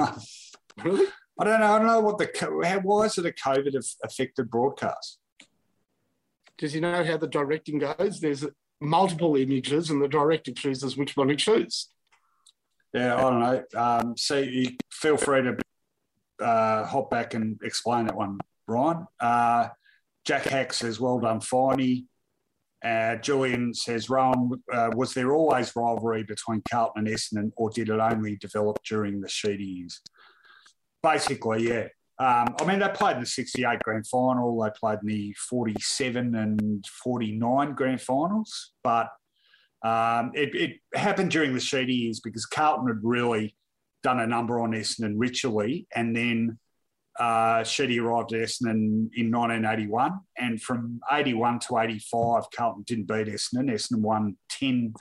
really? I don't know. I don't know what the how, why is it a COVID aff- affected broadcast? Does he know how the directing goes? There's multiple images, and the director chooses which one he chooses. Yeah, I don't know. Um, feel free to uh, hop back and explain that one, Ryan. Uh, Jack Hack says, well done, Finey. Uh, Julian says, Rohan, uh, was there always rivalry between Carlton and Essendon, or did it only develop during the Sheedy years? Basically, yeah. Um, I mean, they played in the 68 grand final, they played in the 47 and 49 grand finals, but um, it, it, happened during the Sheedy years because Carlton had really done a number on Essendon ritually, and then uh, Sheedy arrived at Essendon in 1981, and from 81 to 85, Carlton didn't beat Essendon. Essendon won 10,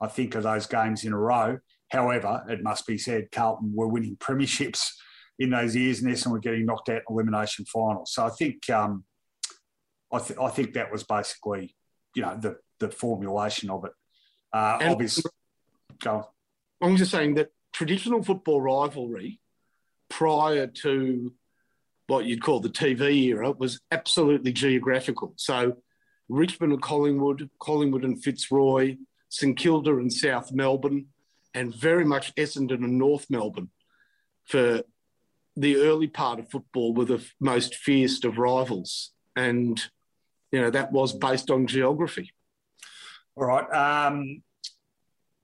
I think, of those games in a row. However, it must be said, Carlton were winning premierships in those years, and Essendon were getting knocked out in elimination finals. So I think, um, I, th- I think that was basically, you know, the the formulation of it. Uh, obviously, go. I'm just saying that traditional football rivalry prior to what you'd call the TV era was absolutely geographical. So Richmond and Collingwood, Collingwood and Fitzroy, St Kilda and South Melbourne, and very much Essendon and North Melbourne for the early part of football were the most fierce of rivals. And, you know, that was based on geography. All right. Um,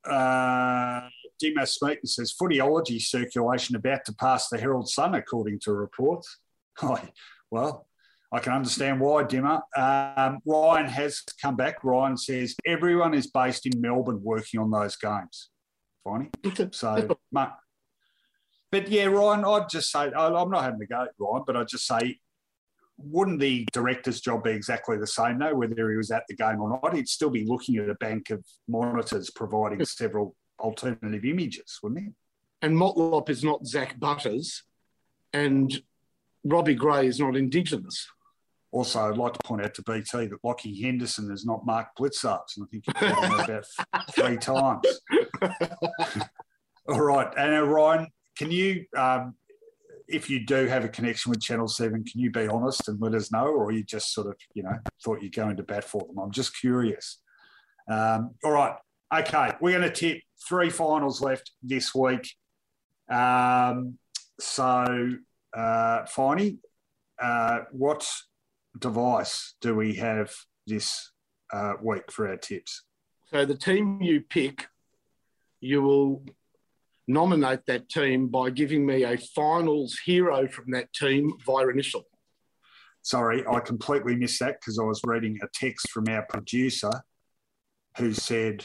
uh, Dima Smeaton says footyology circulation about to pass the Herald Sun, according to reports. Oh, well, I can understand why, Dimmer. Um, Ryan has come back. Ryan says everyone is based in Melbourne working on those games. Funny. So, but yeah, Ryan, I'd just say, I'm not having to go, Ryan, but I'd just say, wouldn't the director's job be exactly the same, though, whether he was at the game or not? He'd still be looking at a bank of monitors providing several alternative images, wouldn't he? And Motlop is not Zak Butters, and Robbie Gray is not Indigenous. Also, I'd like to point out to BT that Lachie Henderson is not Mark Blicavs, and I think you've got about three times. All right, and Ryan, can you, um, if you do have a connection with Channel Seven, can you be honest and let us know, or you just sort of, you know, thought you'd go into bat for them? I'm just curious. Um, all right, okay, we're going to tip three finals left this week. Um, so, uh, Finey, uh, what device do we have this uh, week for our tips? So, the team you pick, you will nominate that team by giving me a finals hero from that team via initial. Sorry, I completely missed that because I was reading a text from our producer who said,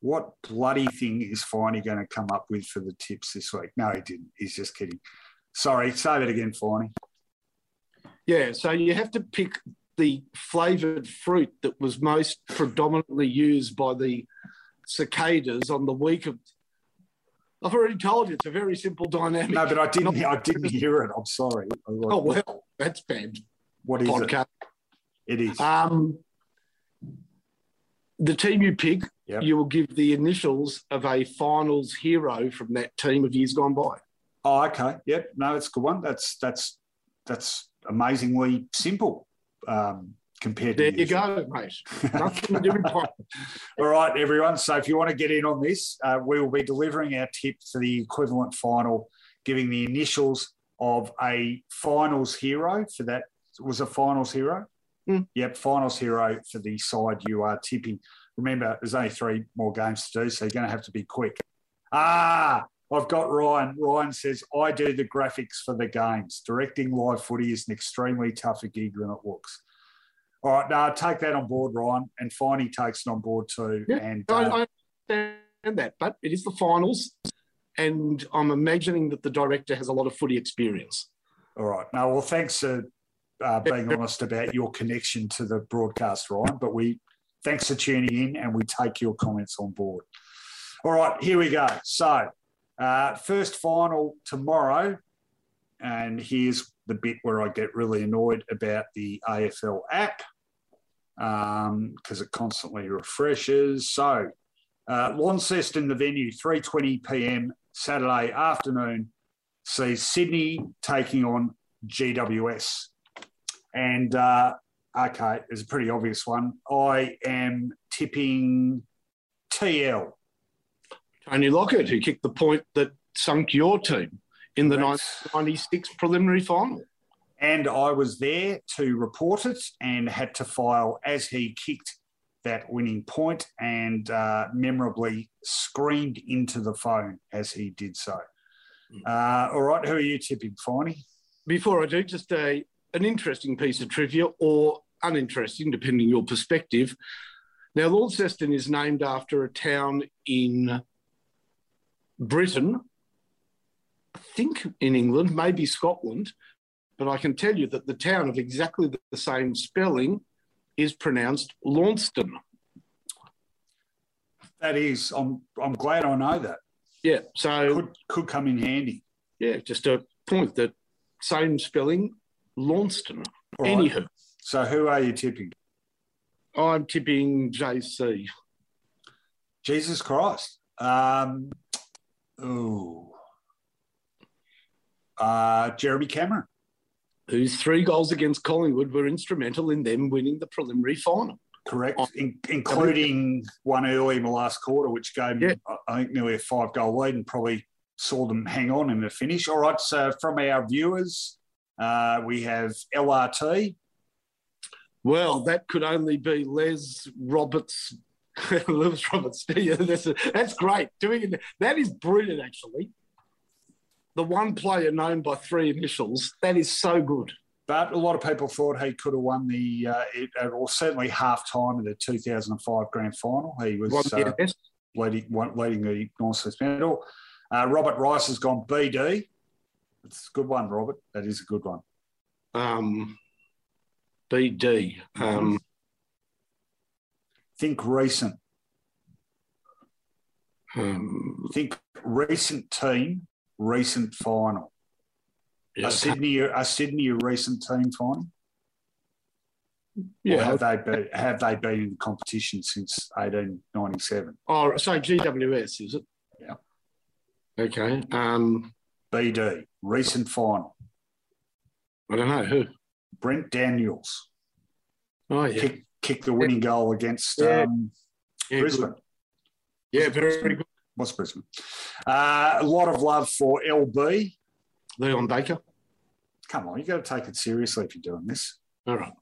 What bloody thing is Finey going to come up with for the tips this week? No, he didn't. He's just kidding. Sorry, say that again, Finey. Yeah, so you have to pick the flavoured fruit that was most predominantly used by the cicadas on the week of I've already told you it's a very simple dynamic. No, but I didn't. I didn't hear it. I'm sorry. oh well, that's bad. What is podcast. it? It is. Um, the team you pick, yep. you will give the initials of a finals hero from that team of years gone by. Oh, okay. Yep. No, it's a good one. That's that's that's amazingly simple. Um, compared there to you go, mate. Nothing to All right, everyone. So if you want to get in on this, uh, we will be delivering our tip for the equivalent final, giving the initials of a finals hero for that. Was a finals hero? Mm. Yep, finals hero for the side you are tipping. Remember, there's only three more games to do, so you're going to have to be quick. Ah, I've got Ryan. Ryan says, I do the graphics for the games. Directing live footy is an extremely tougher gig than it looks. All right, now take that on board, Ryan, and Finey takes it on board too. Yeah, and uh, I, understand that, but it is the finals, and I'm imagining that the director has a lot of footy experience. All right. Now, well, thanks for uh, being honest about your connection to the broadcast, Ryan. But we thanks for tuning in, and we take your comments on board. All right, here we go. So, uh, first final tomorrow, and here's the bit where I get really annoyed about the AFL app because um, it constantly refreshes. So, uh, Launceston, the venue, 3:20 p.m. Saturday afternoon, sees Sydney taking on GWS, and uh, okay, it's a pretty obvious one. I am tipping TL. Tony Lockett, who kicked the point that sunk your team in the That's- 96 preliminary final. And I was there to report it and had to file as he kicked that winning point and uh, memorably screamed into the phone as he did so. Uh, all right, who are you tipping, Finey? Before I do, just a, an interesting piece of trivia or uninteresting, depending on your perspective. Now, Launceston is named after a town in Britain, I think in England, maybe Scotland, but I can tell you that the town of exactly the same spelling is pronounced Launceston. That is, I'm I'm glad I know that. Yeah, so Could could come in handy. yeah, just a point that same spelling, Launceston. All right. Anywho, So who are you tipping? I'm tipping JC. Jesus Christ. Um, ooh. Uh, Jeremy Cameron. whose three goals against Collingwood were instrumental in them winning the preliminary final. Correct, in, including one early in the last quarter, which gave them, Yeah. I think, nearly a five goal lead and probably saw them hang on in the finish. All right, so from our viewers, uh, we have LRT. Well, that could only be Les Roberts. Lewis Roberts. That's, that's great. Doing it, that is brilliant, actually. The one player known by three initials. That is so good. But a lot of people thought he could have won the, uh, it, or certainly half time of the 2005 grand final. He was One uh, leading, one- leading the North medal. Uh, Robert Rice has gone BD. It's a good one, Robert. That is a good one. Um, BD. Um, Think recent. um, Think recent team, recent final. yeah, A Sydney, a Sydney a recent team final. Or yeah. have they been, have they been in the competition since 1897? Oh, so GWS is it? Yeah. Okay. Um, BD recent final. I don't know who. Brent Daniels Oh yeah. kicked kicked the winning goal against Yeah. um, yeah Brisbane. good. Yeah, very, very good. What's Brisbane? Uh, a lot of love for LB. Leon Baker. Come on, you got to take it seriously if you're doing this. All right.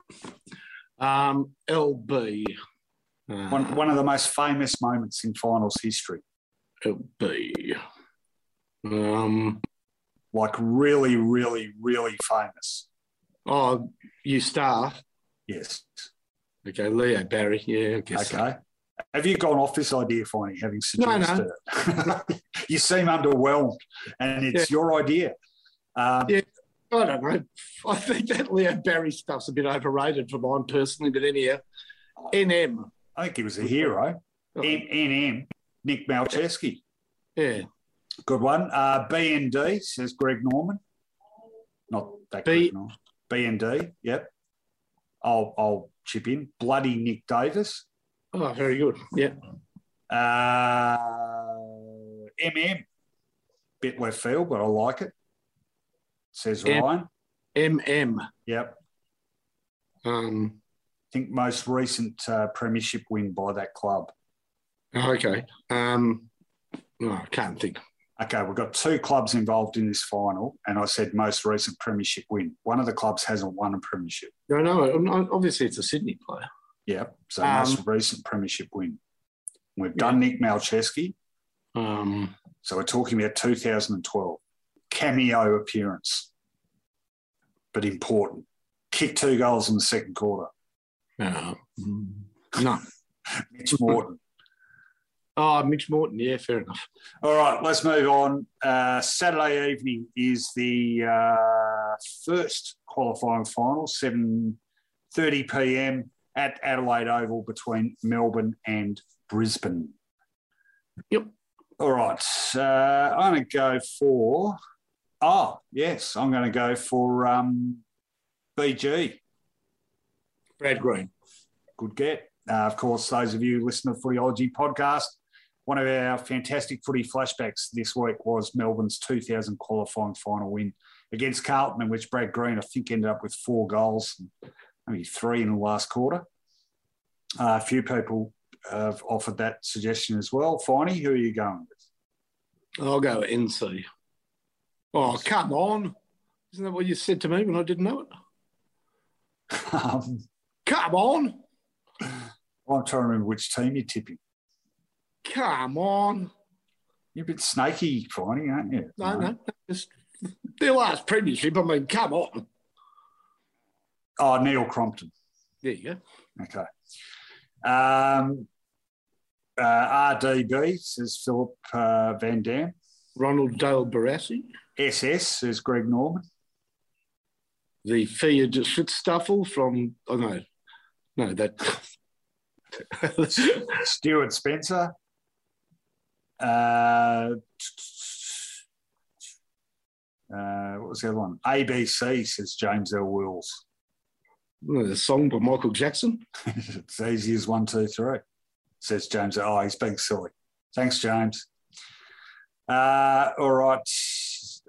Um, LB. Uh, One, one of the most famous moments in finals history. LB. Um, Like really, really, really famous. oh, you star. Yes. Okay, Leo Barry. Yeah, I guess. so. Have you gone off this idea, Finey, having No, no. suggested it? you seem underwhelmed, and it's your idea. Um, Yeah. I don't know. I think that Leo Barry stuff's a bit overrated for mine personally, but anyhow, NM. I think he was a hero. Oh, NM, Nick Malceski. yeah. Good one. Uh, BND, says Greg Norman. Not that B- Greg Norman. BND, yep. I'll, I'll chip in. Bloody Nick Davis. Oh, very good. Yeah. Uh, MM, bit left field, but I like it. Says M- Ryan. MM. Yep. Um, I think most recent uh, premiership win by that club. okay. Um, I can't think. Okay, we've got two clubs involved in this final, and I said most recent premiership win. One of the clubs hasn't won a premiership. No, no, obviously it's a Sydney player. Yep. So Um, most recent premiership win. We've done Nick Malceski, Um, so we're talking about 2012 cameo appearance, but important. Kick two goals in the second quarter. uh, no. Mitch Morton. Oh, Mitch Morton. Yeah, fair enough. All right, let's move on. Uh, Saturday evening is the uh, first qualifying final, 7.30 p.m. at Adelaide Oval between Melbourne and Brisbane. Yep. All right, uh, I'm going to go for, oh, yes, I'm going to go for um, BG. Brad Green. Good get. Uh, of course, those of you listening to the Footyology podcast, one of our fantastic footy flashbacks this week was Melbourne's 2000 qualifying final win against Carlton, in which Brad Green, I think, ended up with four goals, maybe three in the last quarter. Uh, a few people have offered that suggestion as well. Finey, who are you going with? I'll go NC. Oh, come on. Isn't that what you said to me when I didn't know it? Um, Come on. I'm trying to remember which team you're tipping. Come on. You're a bit snaky, Finey, aren't you? No, no. Just their last premiership. I mean, come on. Oh, Neil Crompton. There you go. Okay. Um, uh, RDB says Philip uh, Van Dam. Ronald Dale Barassi. SS says Greg Norman. The Fiat Schutzstaffel from, oh no, no, that. Stuart Spencer. Uh, uh, what was the other one? ABC says James L. Wills. The song by Michael Jackson. it's easy as one, two, three, says James. Oh, he's being silly. Thanks, James. Uh, all right.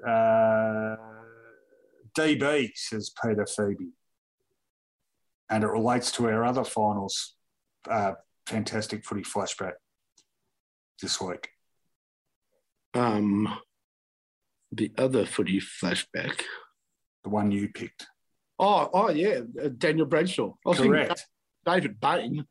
Uh, DB, says Peter Phoebe. And it relates to our other finals. Uh, fantastic footy flashback this week. Um, the other footy flashback. The one you picked. Oh, oh yeah, uh, Daniel Bradshaw. I Correct. David Bain.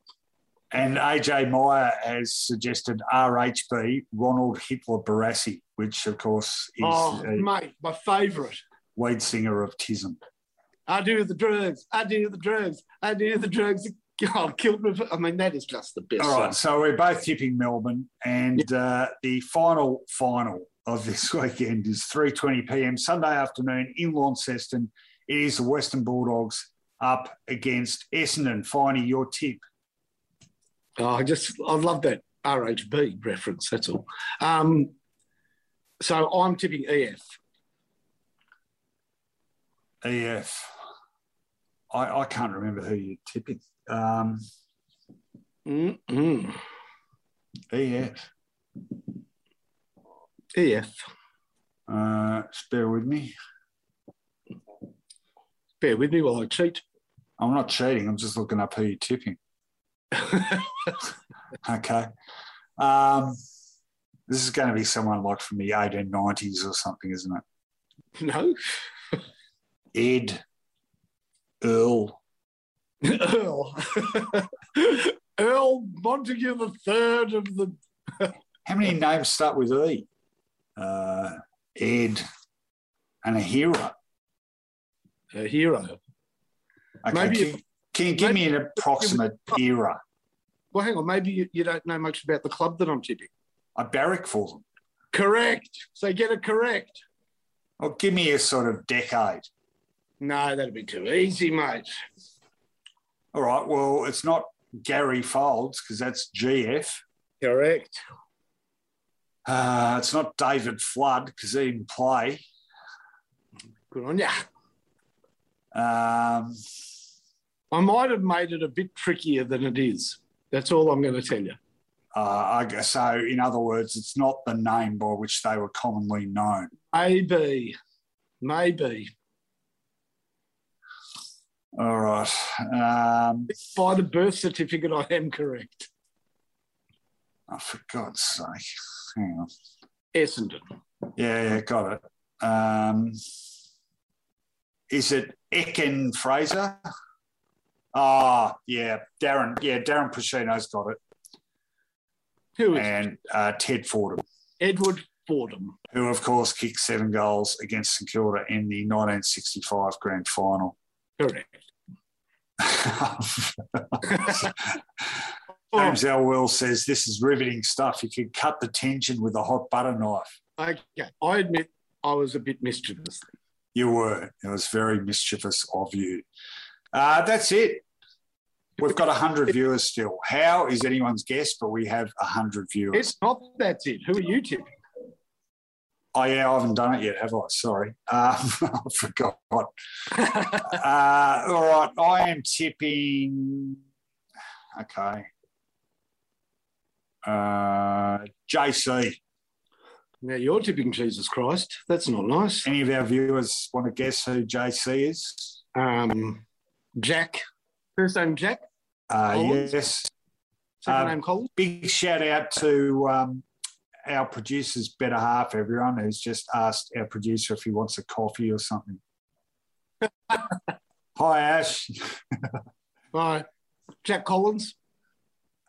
And AJ Meyer has suggested RHB, Ronald Hitler Barassi, which of course is Oh, mate, my favourite. lead singer of Tism. I do the drugs. I do the drugs. I do the drugs. Oh, killed me. I mean, that is just the best. All right, so we're both tipping Melbourne, and uh, the final final of this weekend is 3:20 p.m. Sunday afternoon in Launceston. It is the Western Bulldogs up against Essendon. Finey, your tip. Oh, I just, I love that RHB reference. That's all. Um, so I'm tipping EF. EF. I, I can't remember who you're tipping. Um, Mm-mm. EF. EF. Uh, bear with me. Bear with me while I cheat. I'm not cheating. I'm just looking up who you're tipping. Okay. Um, this is going to be someone like from the 1890s or something, isn't it? no. Ed, Earl, Earl. Earl Montague the third of the. How many names start with E? Uh, Ed and a hero. A hero. Okay, Maybe can, if- can you give me an approximate era? Well, hang on. Maybe you, you don't know much about the club that I'm tipping. I barrack for them. Correct. So get it correct. Or give me a sort of decade. No, that'd be too easy, mate. All right, well, it's not Gary Foulds because that's GF. Correct. Uh, it's not David Flood because he didn't play. Good on ya. Um, I might have made it a bit trickier than it is. That's all I'm going to tell you. uh, I guess so. In other words, it's not the name by which they were commonly known. Maybe. Maybe. All right. Um, By the birth certificate, I am correct. oh, for God's sake. Hang on. Essendon. Yeah, yeah, got it. Um, is it Ekin Fraser? Ah, yeah, Darren. Yeah, Darren Pacino's got it, Who is and uh, Ted Fordham, Edward Fordham? who of course kicked seven goals against St Kilda in the 1965 Grand Final. Correct. James L. Will says this is riveting stuff. You could cut the tension with a hot butter knife. Okay. I admit I was a bit mischievous. You were. It was very mischievous of you. Uh, that's it. We've got 100 viewers still. How is anyone's guess, but we have 100 viewers. It's not that's it. Who are you tipping? Oh, yeah, I haven't done it yet, have I? Sorry. Um, I forgot. Uh, all right. I am tipping. Okay. Uh, JC. Now you're tipping Jesus Christ. That's not nice. Any of our viewers want to guess who JC is? Um, Jack. First name Jack. Uh, yes. Second Um, name Collins. Big shout out to um, our producer's better half, everyone, who's just asked our producer if he wants a coffee or something. Hi, Ash. Hi. Jack Collins.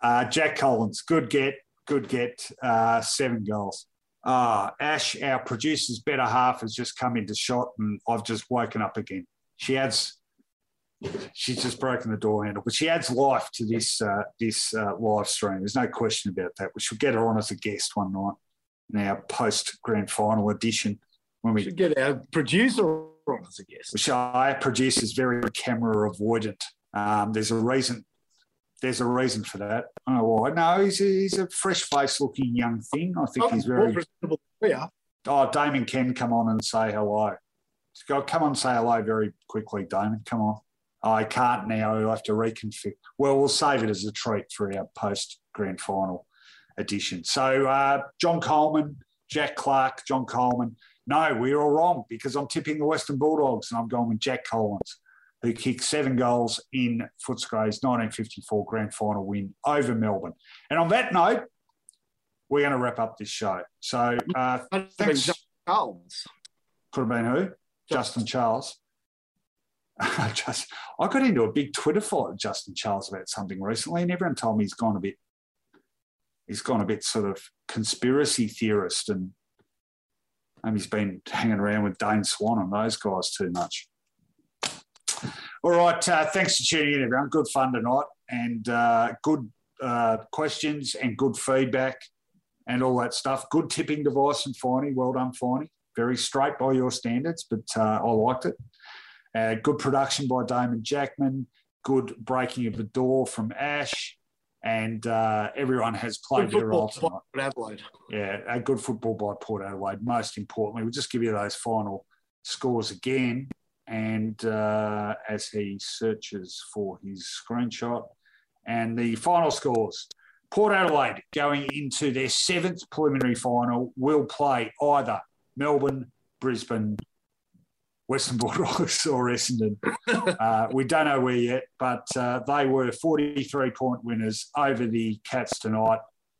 Uh, Jack Collins, good get, good get, uh, seven goals. Uh, Ash, our producer's better half, has just come into shot, and I've just woken up again. She adds, she's just broken the door handle, but she adds life to this uh, this uh, live stream. There's no question about that. We should get her on as a guest one night in our post grand final edition when we should get our producer on as a guest. Which our producer's very camera avoidant. Um, there's a reason there's a reason for that. I don't know why. No, he's a, he's a fresh face looking young thing. I think oh, he's very. Yeah. Oh, Damon can come on and say hello. Go, come on, say hello very quickly, Damon. Come on. I can't now. I'll have to reconfigure. Well, we'll save it as a treat for our post grand final edition. So, uh, John Coleman, Jack Clark, John Coleman. No, we're all wrong because I'm tipping the Western Bulldogs and I'm going with Jack Collins who kicked seven goals in Footscray's 1954 grand final win over Melbourne. And on that note, we're going to wrap up this show. So uh, thanks. Charles. Could have been who? Justin Charles. Just, I got into a big Twitter fight with Justin Charles about something recently, and everyone told me he's gone a bit, he's gone a bit sort of conspiracy theorist, and um, he's been hanging around with Dane Swan and those guys too much. All right. Uh, thanks for tuning in, everyone. Good fun tonight and uh, good uh, questions and good feedback and all that stuff. Good tipping device and Finey. Well done, Finey. Very straight by your standards, but uh, I liked it. Uh, good production by Damon Jackman. Good breaking of the door from Ash. And uh, everyone has played their role tonight. Adelaide. Yeah, a good football by Port Adelaide. Most importantly, we'll just give you those final scores again and uh, as he searches for his screenshot. And the final scores Port Adelaide going into their seventh preliminary final will play either Melbourne, Brisbane, Western Bulldogs, or Essendon. uh, we don't know where yet, but uh, they were 43 point winners over the Cats tonight.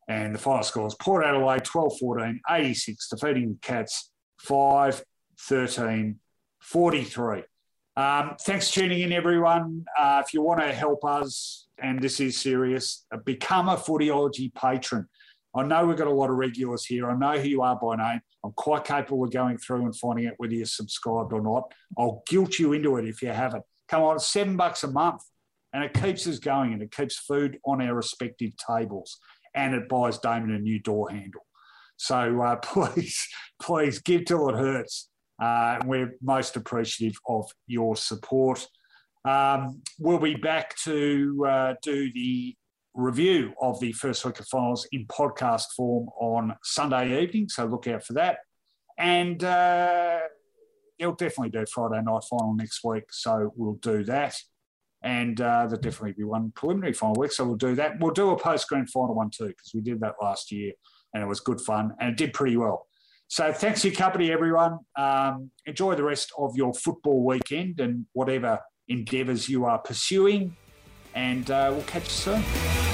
And the final scores Port Adelaide 12 14, 86, defeating the Cats 5 13 43. Um, thanks for tuning in, everyone. Uh, if you want to help us, and this is serious, become a Footyology patron. I know we've got a lot of regulars here. I know who you are by name. I'm quite capable of going through and finding out whether you're subscribed or not. I'll guilt you into it if you haven't. Come on, seven bucks a month. And it keeps us going and it keeps food on our respective tables. And it buys Damon a new door handle. So uh, please, please give till it hurts. Uh, we're most appreciative of your support. Um, we'll be back to uh, do the review of the first week of finals in podcast form on Sunday evening, so look out for that. And uh, it'll definitely do Friday night final next week, so we'll do that. And uh, there'll definitely be one preliminary final week, so we'll do that. We'll do a post grand final one too, because we did that last year and it was good fun and it did pretty well. So thanks for your company, everyone. Um, enjoy the rest of your football weekend and whatever endeavours you are pursuing. And uh, we'll catch you soon.